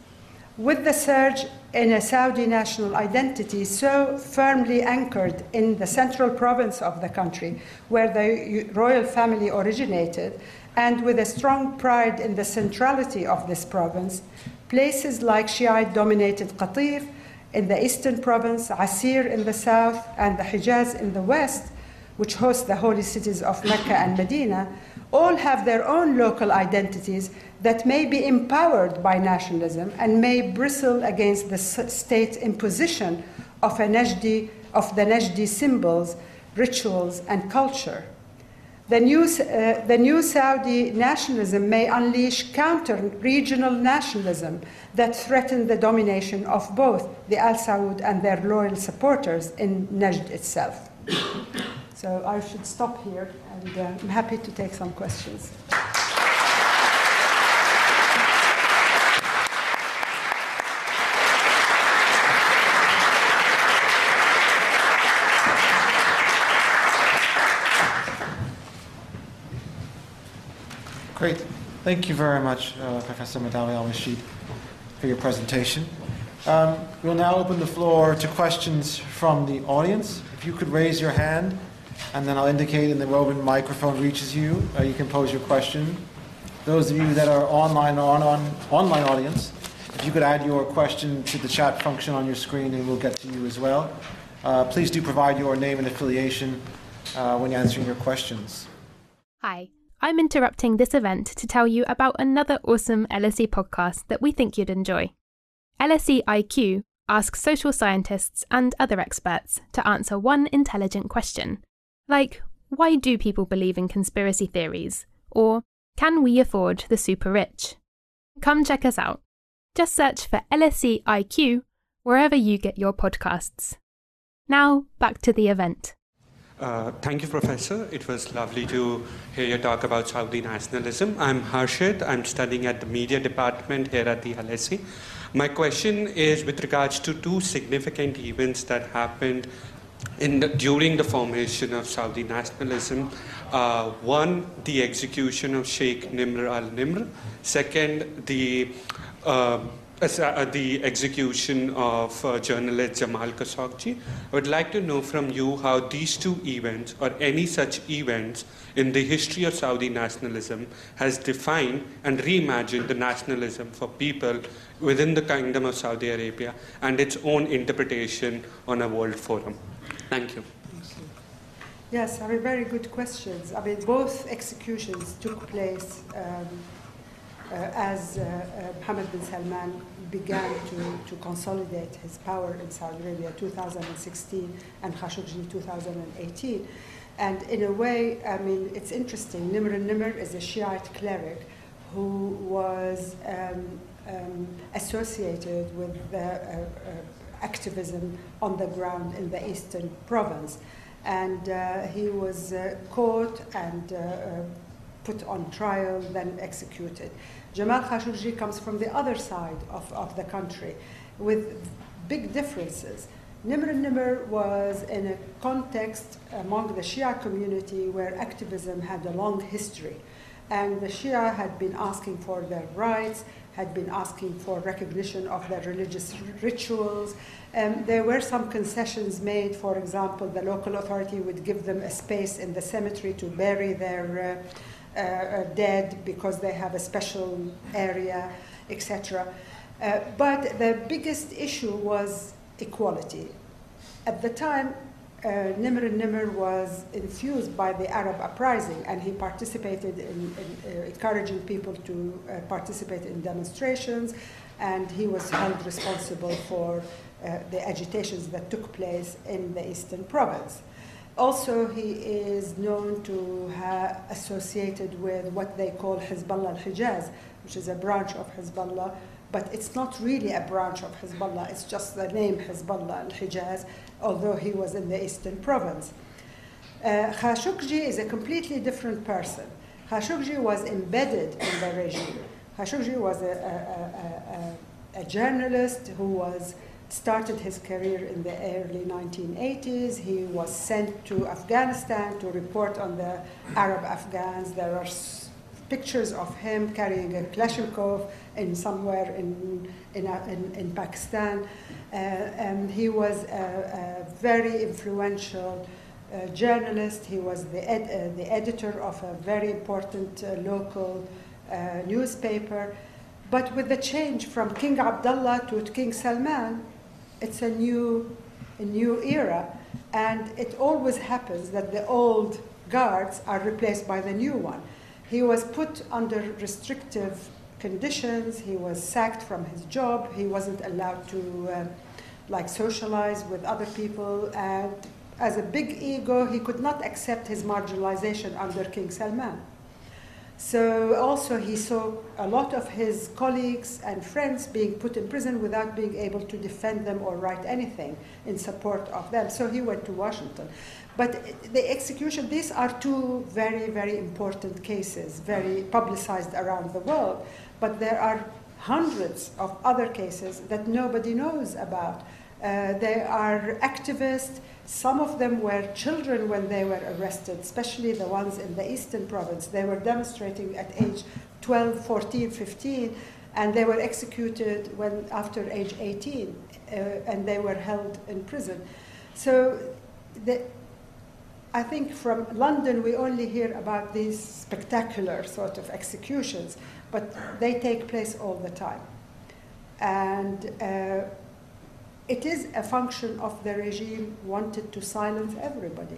With the surge in a Saudi national identity so firmly anchored in the central province of the country, where the royal family originated, and with a strong pride in the centrality of this province, places like Shiite dominated Qatif in the eastern province, Asir in the south, and the Hijaz in the west, which host the holy cities of Mecca and Medina, all have their own local identities that may be empowered by nationalism and may bristle against the state imposition of, Najdi, of the Najdi symbols, rituals, and culture. The new, uh, the new Saudi nationalism may unleash counter regional nationalism that threaten the domination of both the Al Saud and their loyal supporters in Najd itself. So I should stop here, and uh, I'm happy to take some questions. Great. Thank you very much, uh, Professor Madawi Al-Rasheed, for your presentation. Um, we'll now open the floor to questions from the audience. If you could raise your hand and then I'll indicate in the roving microphone reaches you. Uh, you can pose your question. Those of you that are online or on, on online audience, if you could add your question to the chat function on your screen, and we'll get to you as well. Uh, please do provide your name and affiliation uh, when answering your questions. Hi, I'm interrupting this event to tell you about another awesome LSE podcast that we think you'd enjoy. LSE IQ asks social scientists and other experts to answer one intelligent question like, why do people believe in conspiracy theories? Or, can we afford the super rich? Come check us out. Just search for LSE IQ wherever you get your podcasts. Now, back to the event. Uh, thank you, Professor. It was lovely to hear you talk about Saudi nationalism. I'm Harshit. I'm studying at the media department here at the LSE. My question is with regards to two significant events that happened the, during the formation of Saudi nationalism. Uh, one, the execution of Sheikh Nimr al Nimr. Second, the uh, uh, the execution of uh, journalist Jamal Khashoggi. I would like to know from you how these two events, or any such events in the history of Saudi nationalism, has defined and reimagined the nationalism for people within the Kingdom of Saudi Arabia and its own interpretation on a world forum. Thank you. Yes, I mean, very good questions. I mean, both executions took place um, as uh, uh, Mohammed bin Salman began to, to consolidate his power in Saudi Arabia 2016 and Khashoggi 2018. And in a way, I mean, it's interesting. Nimr al-Nimr is a Shiite cleric who was um, um, associated with the, uh, uh, activism on the ground in the eastern province. And uh, he was uh, caught and uh, uh, put on trial, then executed. Jamal Khashoggi comes from the other side of, of the country with big differences. Nimr al-Nimr was in a context among the Shia community where activism had a long history. And the Shia had been asking for their rights, had been asking for recognition of their religious rituals. Um, there were some concessions made. For example, the local authority would give them a space in the cemetery to bury their uh, uh, dead because they have a special area, etc. Uh, but the biggest issue was equality. At the time, uh, Nimr al-Nimr was infused by the Arab uprising and he participated in, in uh, encouraging people to uh, participate in demonstrations and he was held responsible for uh, the agitations that took place in the eastern province. Also, he is known to have associated with what they call Hezbollah al-Hijaz, which is a branch of Hezbollah, but it's not really a branch of Hezbollah, it's just the name Hezbollah al-Hijaz, although he was in the eastern province. Uh, Khashoggi is a completely different person. Khashoggi was embedded in the regime. Khashoggi was a, a, a, a, journalist who was started his career in the early 1980s. He was sent to Afghanistan to report on the Arab Afghans. There are pictures of him carrying a Kalashnikov in somewhere in, in, in, in Pakistan. Uh, and he was a, a very influential uh, journalist. He was the, ed, uh, the editor of a very important uh, local uh, newspaper. But with the change from King Abdullah to King Salman, it's a new, a new era. And it always happens that the old guards are replaced by the new one. He was put under restrictive conditions. He was sacked from his job. He wasn't allowed to uh, like socialize with other people. And as a big ego, he could not accept his marginalization under King Salman. So also he saw a lot of his colleagues and friends being put in prison without being able to defend them or write anything in support of them. So he went to Washington. But the execution, these are two very, very important cases, very publicized around the world. But there are hundreds of other cases that nobody knows about. Uh, they are activists some of them were children when they were arrested, especially the ones in the eastern province. They were demonstrating at age 12, 14, 15, and they were executed when after age 18, uh, and they were held in prison. So the, I think from London we only hear about these spectacular sort of executions, but they take place all the time. And uh, it is a function of the regime wanted to silence everybody.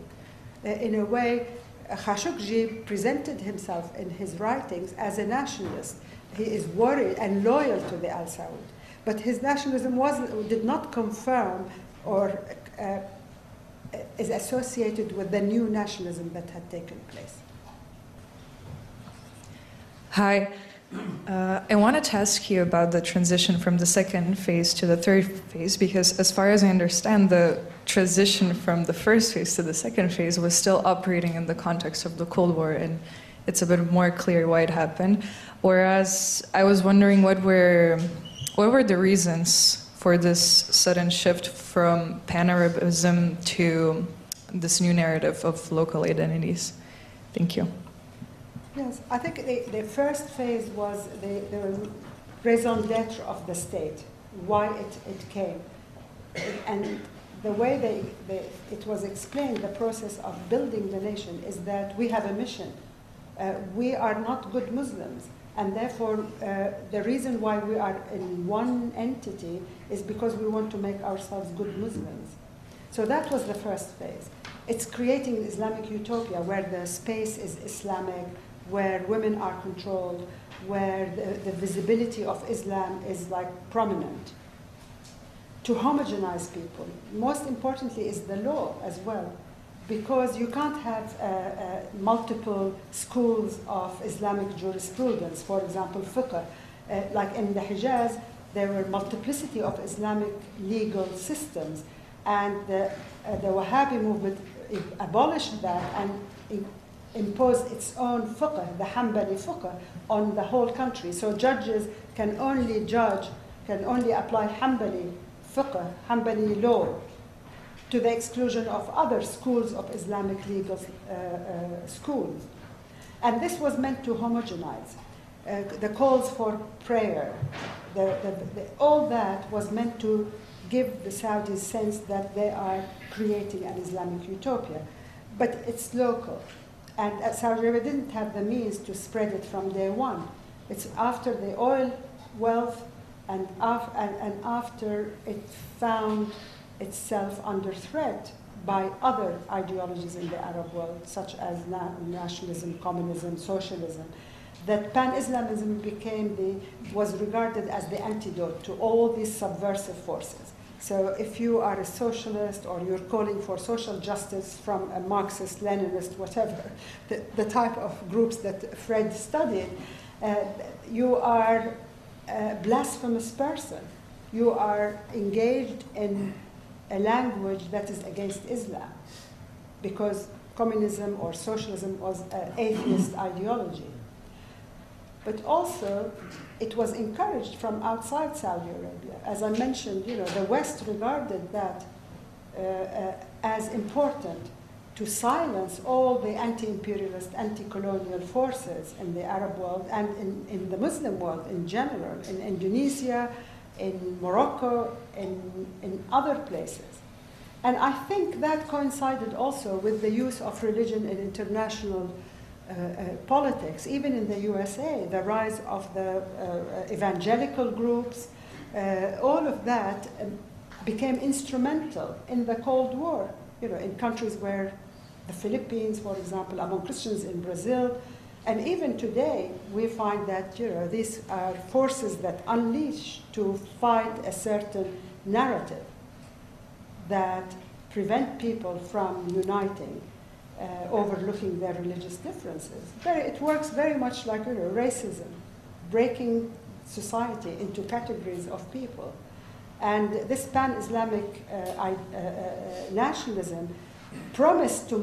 Uh, in a way, Khashoggi presented himself in his writings as a nationalist. He is worried and loyal to the Al Saud. But his nationalism was, did not confirm or uh, is associated with the new nationalism that had taken place. Hi. Uh, I wanted to ask you about the transition from the second phase to the third phase because, as far as I understand, the transition from the first phase to the second phase was still operating in the context of the Cold War, and it's a bit more clear why it happened. Whereas I was wondering what were what were the reasons for this sudden shift from pan Arabism to this new narrative of local identities? Thank you. Yes, I think the, the first phase was the, the raison d'etre of the state, why it, it came. And the way they, they, it was explained, the process of building the nation, is that we have a mission. Uh, we are not good Muslims. And therefore, uh, the reason why we are in one entity is because we want to make ourselves good Muslims. So that was the first phase. It's creating an Islamic utopia where the space is Islamic, where women are controlled, where the, the visibility of Islam is like prominent. To homogenize people. Most importantly is the law as well, because you can't have uh, uh, multiple schools of Islamic jurisprudence, for example, fiqh. Uh, like in the Hijaz, there were multiplicity of Islamic legal systems, and the, uh, the Wahhabi movement abolished that and imposed its own fiqh, the Hanbali fiqh, on the whole country. So judges can only judge, can only apply Hanbali fiqh, Hanbali law, to the exclusion of other schools of Islamic legal uh, uh, schools. And this was meant to homogenize. Uh, the calls for prayer, the, the, the, all that was meant to give the Saudis sense that they are creating an Islamic utopia. But it's local. And uh, Saudi Arabia didn't have the means to spread it from day one. It's after the oil wealth and, af- and, and after it found itself under threat by other ideologies in the Arab world, such as na- nationalism, communism, socialism, that pan-Islamism became the, was regarded as the antidote to all these subversive forces. So if you are a socialist or you're calling for social justice from a Marxist, Leninist, whatever, the, the type of groups that Fred studied, uh, you are a blasphemous person. You are engaged in a language that is against Islam because communism or socialism was an atheist ideology. But also, it was encouraged from outside Saudi Arabia. As I mentioned, you know, the West regarded that uh, uh, as important to silence all the anti-imperialist, anti-colonial forces in the Arab world and in, in the Muslim world in general, in Indonesia, in Morocco, in, in other places. And I think that coincided also with the use of religion in international uh, uh, politics, even in the USA, the rise of the uh, evangelical groups, all of that um, became instrumental in the Cold War. You know, in countries where the Philippines, for example, among Christians in Brazil, and even today, we find that you know, these are forces that unleash to fight a certain narrative that prevent people from uniting uh, overlooking their religious differences. Very, it works very much like you know, racism, breaking society into categories of people. And this pan Islamic uh, uh, uh, nationalism promised to,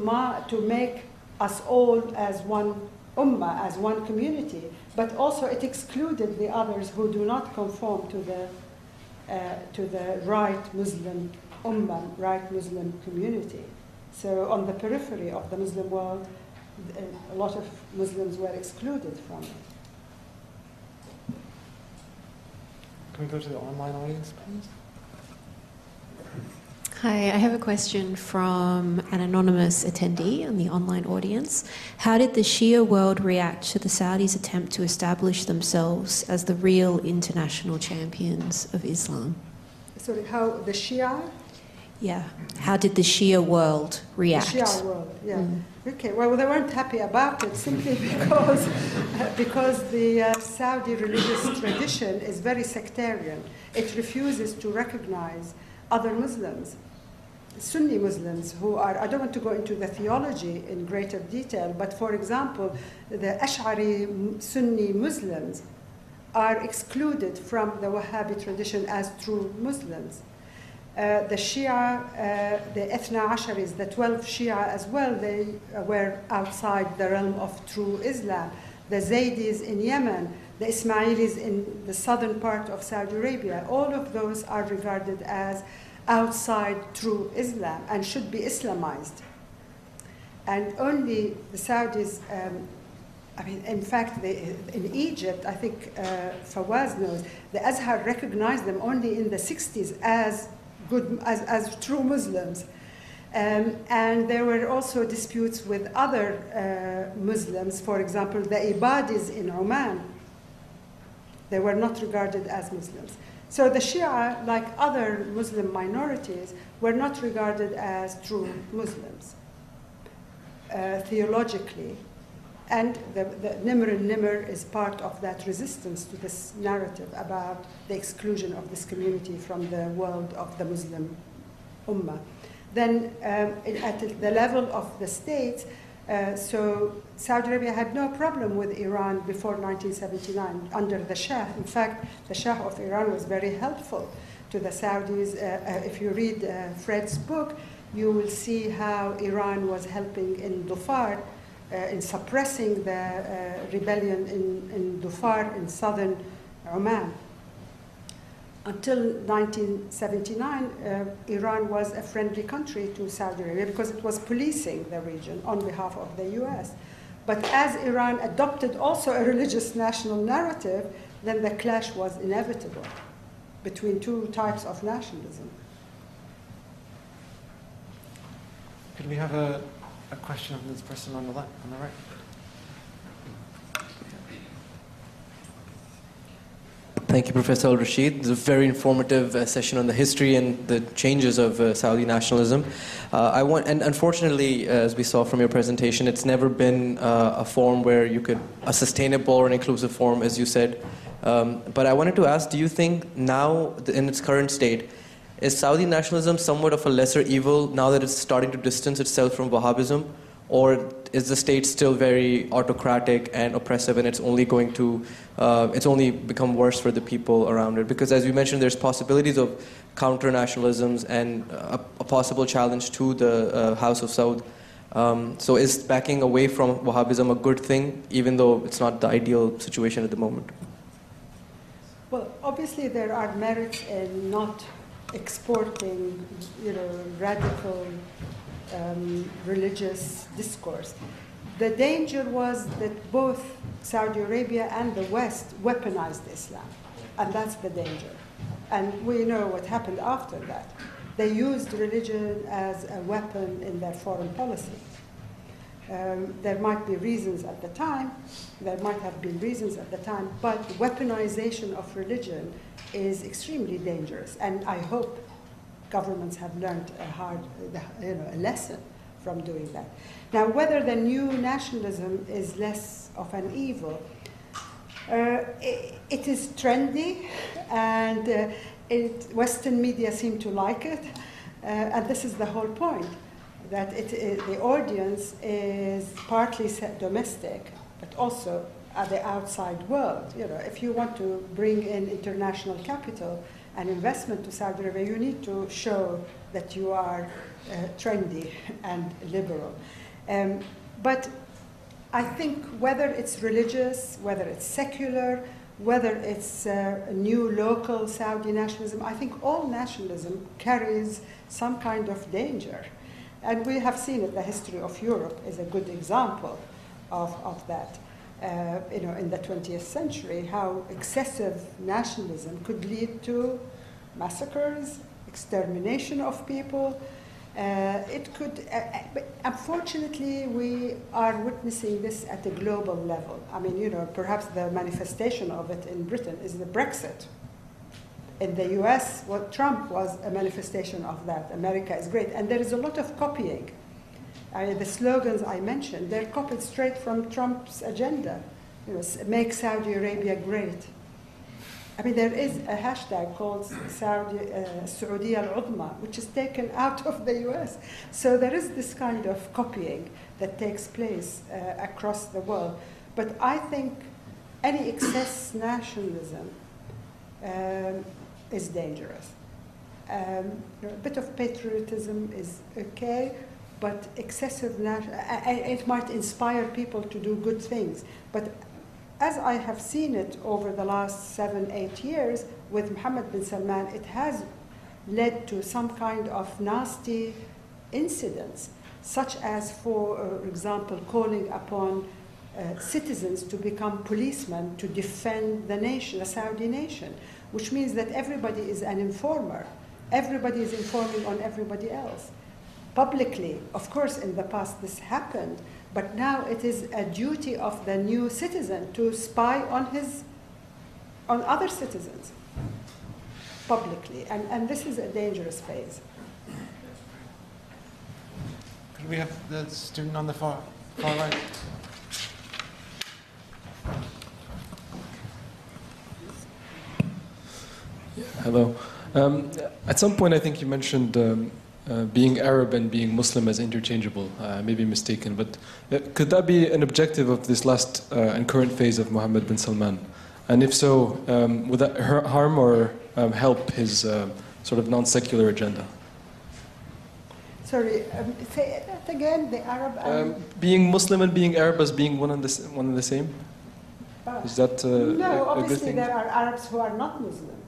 to make us all as one ummah, as one community, but also it excluded the others who do not conform to the, uh, to the right Muslim ummah, right Muslim community. So on the periphery of the Muslim world, a lot of Muslims were excluded from it. Can we go to the online audience, please? Hi, I have a question from an anonymous attendee in the online audience. How did the Shia world react to the Saudis' attempt to establish themselves as the real international champions of Islam? Sorry, how the Shia yeah. How did the Shia world react? The Shia world, yeah. Mm. Okay, well, they weren't happy about it simply because, because the uh, Saudi religious tradition is very sectarian. It refuses to recognize other Muslims. Sunni Muslims who are, I don't want to go into the theology in greater detail, but for example, the Ash'ari Sunni Muslims are excluded from the Wahhabi tradition as true Muslims. Uh, the Shia, uh, the Ethna Asharis, the 12 Shia as well, they were outside the realm of true Islam. The Zaydis in Yemen, the Ismailis in the southern part of Saudi Arabia, all of those are regarded as outside true Islam and should be Islamized. And only the Saudis, um, I mean, in fact, they, in Egypt, I think uh, Fawaz knows, the Azhar recognized them only in the 60s as good as, as true Muslims. Um, and there were also disputes with other uh, Muslims, for example, the Ibadis in Oman. They were not regarded as Muslims. So the Shia, like other Muslim minorities, were not regarded as true Muslims uh, theologically. And the, the Nimr and Nimr is part of that resistance to this narrative about the exclusion of this community from the world of the Muslim Ummah. Then, um, at the level of the state, uh, so Saudi Arabia had no problem with Iran before 1979 under the Shah. In fact, the Shah of Iran was very helpful to the Saudis. Uh, uh, if you read uh, Fred's book, you will see how Iran was helping in Dhofar, uh, in suppressing the rebellion in, in Dhofar in southern Oman. Until 1979, uh, Iran was a friendly country to Saudi Arabia because it was policing the region on behalf of the US. But as Iran adopted also a religious national narrative, then the clash was inevitable between two types of nationalism. Could we have a, a question from this person on the left, on the right? Thank you, Professor Al-Rasheed. It's a very informative uh, session on the history and the changes of uh, Saudi nationalism. Uh, I want, and unfortunately, uh, as we saw from your presentation, it's never been uh, a form where you could a sustainable or an inclusive form, as you said. Um, but I wanted to ask: Do you think now, in its current state, is Saudi nationalism somewhat of a lesser evil now that it's starting to distance itself from Wahhabism? Or is the state still very autocratic and oppressive and it's only going to, uh, it's only become worse for the people around it? Because as you mentioned, there's possibilities of counter nationalisms and a, a, possible challenge to the uh, House of Saud. Um, so is backing away from Wahhabism a good thing, even though it's not the ideal situation at the moment? Well, obviously there are merits in not exporting, you know, radical um, religious discourse. The danger was that both Saudi Arabia and the West weaponized Islam, and that's the danger. And we know what happened after that. They used religion as a weapon in their foreign policy. Um, there might be reasons at the time, there might have been reasons at the time, but weaponization of religion is extremely dangerous. And I hope governments have learned a hard, you know, a lesson from doing that. Now, whether the new nationalism is less of an evil, uh, it, it is trendy, and uh, it, Western media seem to like it, uh, and this is the whole point that it, the audience is partly domestic, but also at the outside world. You know, if you want to bring in international capital, an investment to Saudi Arabia, you need to show that you are uh, trendy and liberal. Um, but I think whether it's religious, whether it's secular, whether it's uh, new local Saudi nationalism, I think all nationalism carries some kind of danger. And we have seen it, the history of Europe is a good example of, of that uh, you know, in the 20th century, how excessive nationalism could lead to massacres, extermination of people. Uh, it could, uh, uh, unfortunately, we are witnessing this at a global level. I mean, you know, perhaps the manifestation of it in Britain is the Brexit. In the US, what Trump was a manifestation of that. America is great. And there is a lot of copying I, the slogans I mentioned, they're copied straight from Trump's agenda. You know, make Saudi Arabia great. I mean, there is a hashtag called Saudi, uh, Saudi al-Udma, which is taken out of the US. So there is this kind of copying that takes place uh, across the world. But I think any excess nationalism um, is dangerous. Um, a bit of patriotism is okay, but excessive it might inspire people to do good things. But as I have seen it over the last seven, eight years with Mohammed bin Salman, it has led to some kind of nasty incidents, such as, for uh, example, calling upon uh, citizens to become policemen to defend the nation, the Saudi nation, which means that everybody is an informer. Everybody is informing on everybody else publicly. Of course, in the past this happened, but now it is a duty of the new citizen to spy on his, on other citizens publicly, and, and this is a dangerous phase. Could we have the student on the far, far right? Hello. Um, at some point, I think you mentioned um, uh, being Arab and being Muslim as interchangeable. Uh, I may be mistaken, but uh, could that be an objective of this last uh, and current phase of Mohammed bin Salman? And if so, um, would that harm or um, help his uh, sort of non secular agenda? Sorry, um, say that again. The Arab. Um, being Muslim and being Arab as being one and the one and the same. Uh, Is that uh, no? A, obviously, there are Arabs who are not Muslim,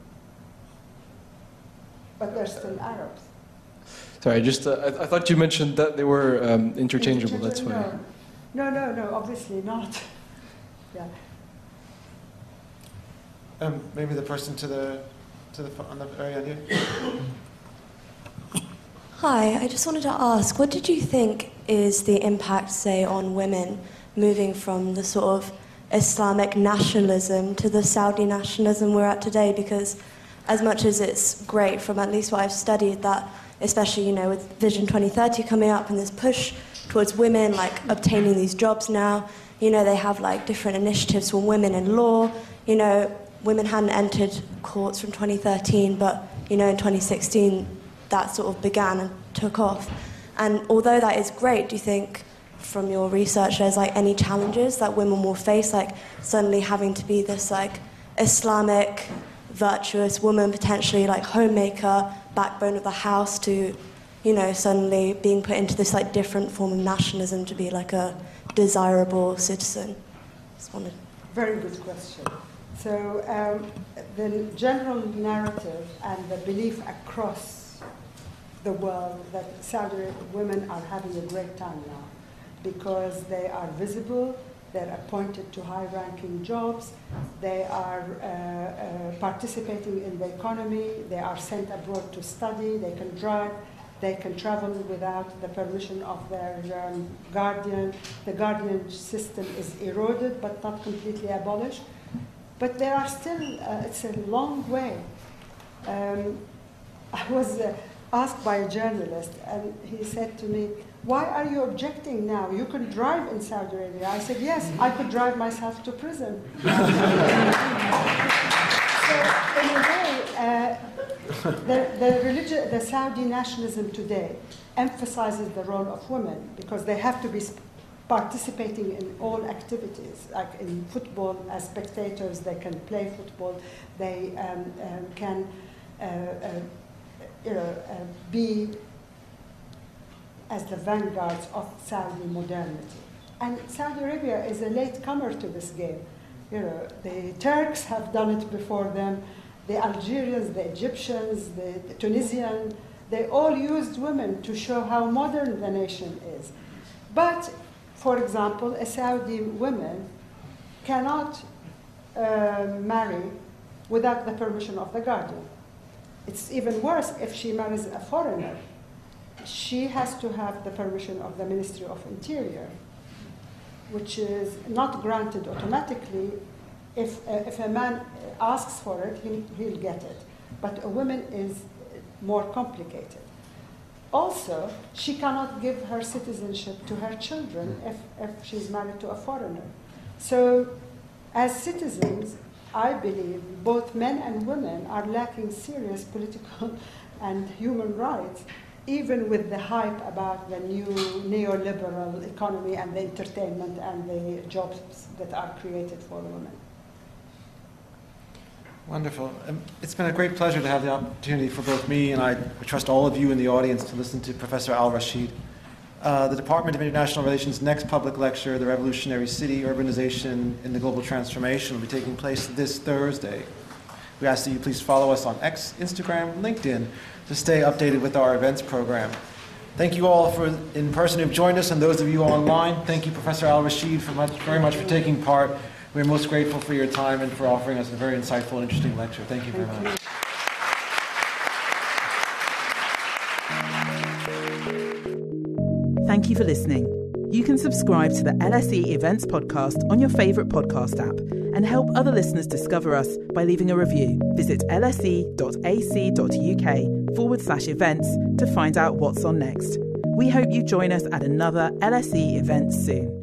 but they're still Arabs. Sorry, just uh, I, I, thought you mentioned that they were um, interchangeable. That's why. No, no, no. Obviously not. yeah. Um, maybe the person to the to the on the very end here. Hi, I just wanted to ask, what did you think is the impact, say, on women moving from the sort of Islamic nationalism to the Saudi nationalism we're at today? Because as much as it's great from at least what I've studied, that especially, you know, with Vision 2030 coming up and this push towards women, like obtaining these jobs now, you know, they have like different initiatives for women in law, you know, women hadn't entered courts from 2013, but, you know, in 2016, that sort of began and took off. And although that is great, do you think from your research there's like any challenges that women will face, like suddenly having to be this like Islamic, virtuous woman, potentially like homemaker, backbone of the house, to you know suddenly being put into this like different form of nationalism to be like a desirable citizen? Just wanted. Very good question. So um, the general narrative and the belief across the world that Saudi women are having a great time now because they are visible, they're appointed to high ranking jobs, they are uh, uh, participating in the economy, they are sent abroad to study, they can drive, they can travel without the permission of their um, guardian. The guardian system is eroded but not completely abolished. But there are still, uh, it's a long way. Um, I was uh, asked by a journalist, and he said to me, Why are you objecting now? You can drive in Saudi Arabia. I said, Yes, I could drive myself to prison. so, in a way, uh, the, the, religion, the Saudi nationalism today emphasizes the role of women because they have to be participating in all activities, like in football as spectators, they can play football, they um, um, can uh, uh, you know, uh, be as the vanguards of Saudi modernity. And Saudi Arabia is a late comer to this game. You know, the Turks have done it before them, the Algerians, the Egyptians, the, the they all used women to show how modern the nation is. But, for example, a Saudi woman cannot uh, marry without the permission of the guardian. It's even worse if she marries a foreigner. She has to have the permission of the Ministry of Interior, which is not granted automatically. If, uh, if a man asks for it, he'll, he'll get it. But a woman is more complicated. Also, she cannot give her citizenship to her children if, if she's married to a foreigner. So, as citizens, I believe both men and women are lacking serious political and human rights, even with the hype about the new neoliberal economy and the entertainment and the jobs that are created for women. Wonderful. Um, it's been a great pleasure to have the opportunity for both me and I trust all of you in the audience to listen to Professor Al-Rasheed. Uh, the Department of International Relations' next public lecture, The Revolutionary City, Urbanization in the Global Transformation, will be taking place this Thursday. We ask that you please follow us on X, Instagram, LinkedIn to stay updated with our events program. Thank you all for in person who've joined us, and those of you online. Thank you, Professor Al-Rasheed, for much, very much for taking part. We're most grateful for your time and for offering us a very insightful and interesting lecture. Thank you very much. Thank you for listening. You can subscribe to the LSE Events Podcast on your favourite podcast app and help other listeners discover us by leaving a review. Visit lse.ac.uk forward slash events to find out what's on next. We hope you join us at another LSE event soon.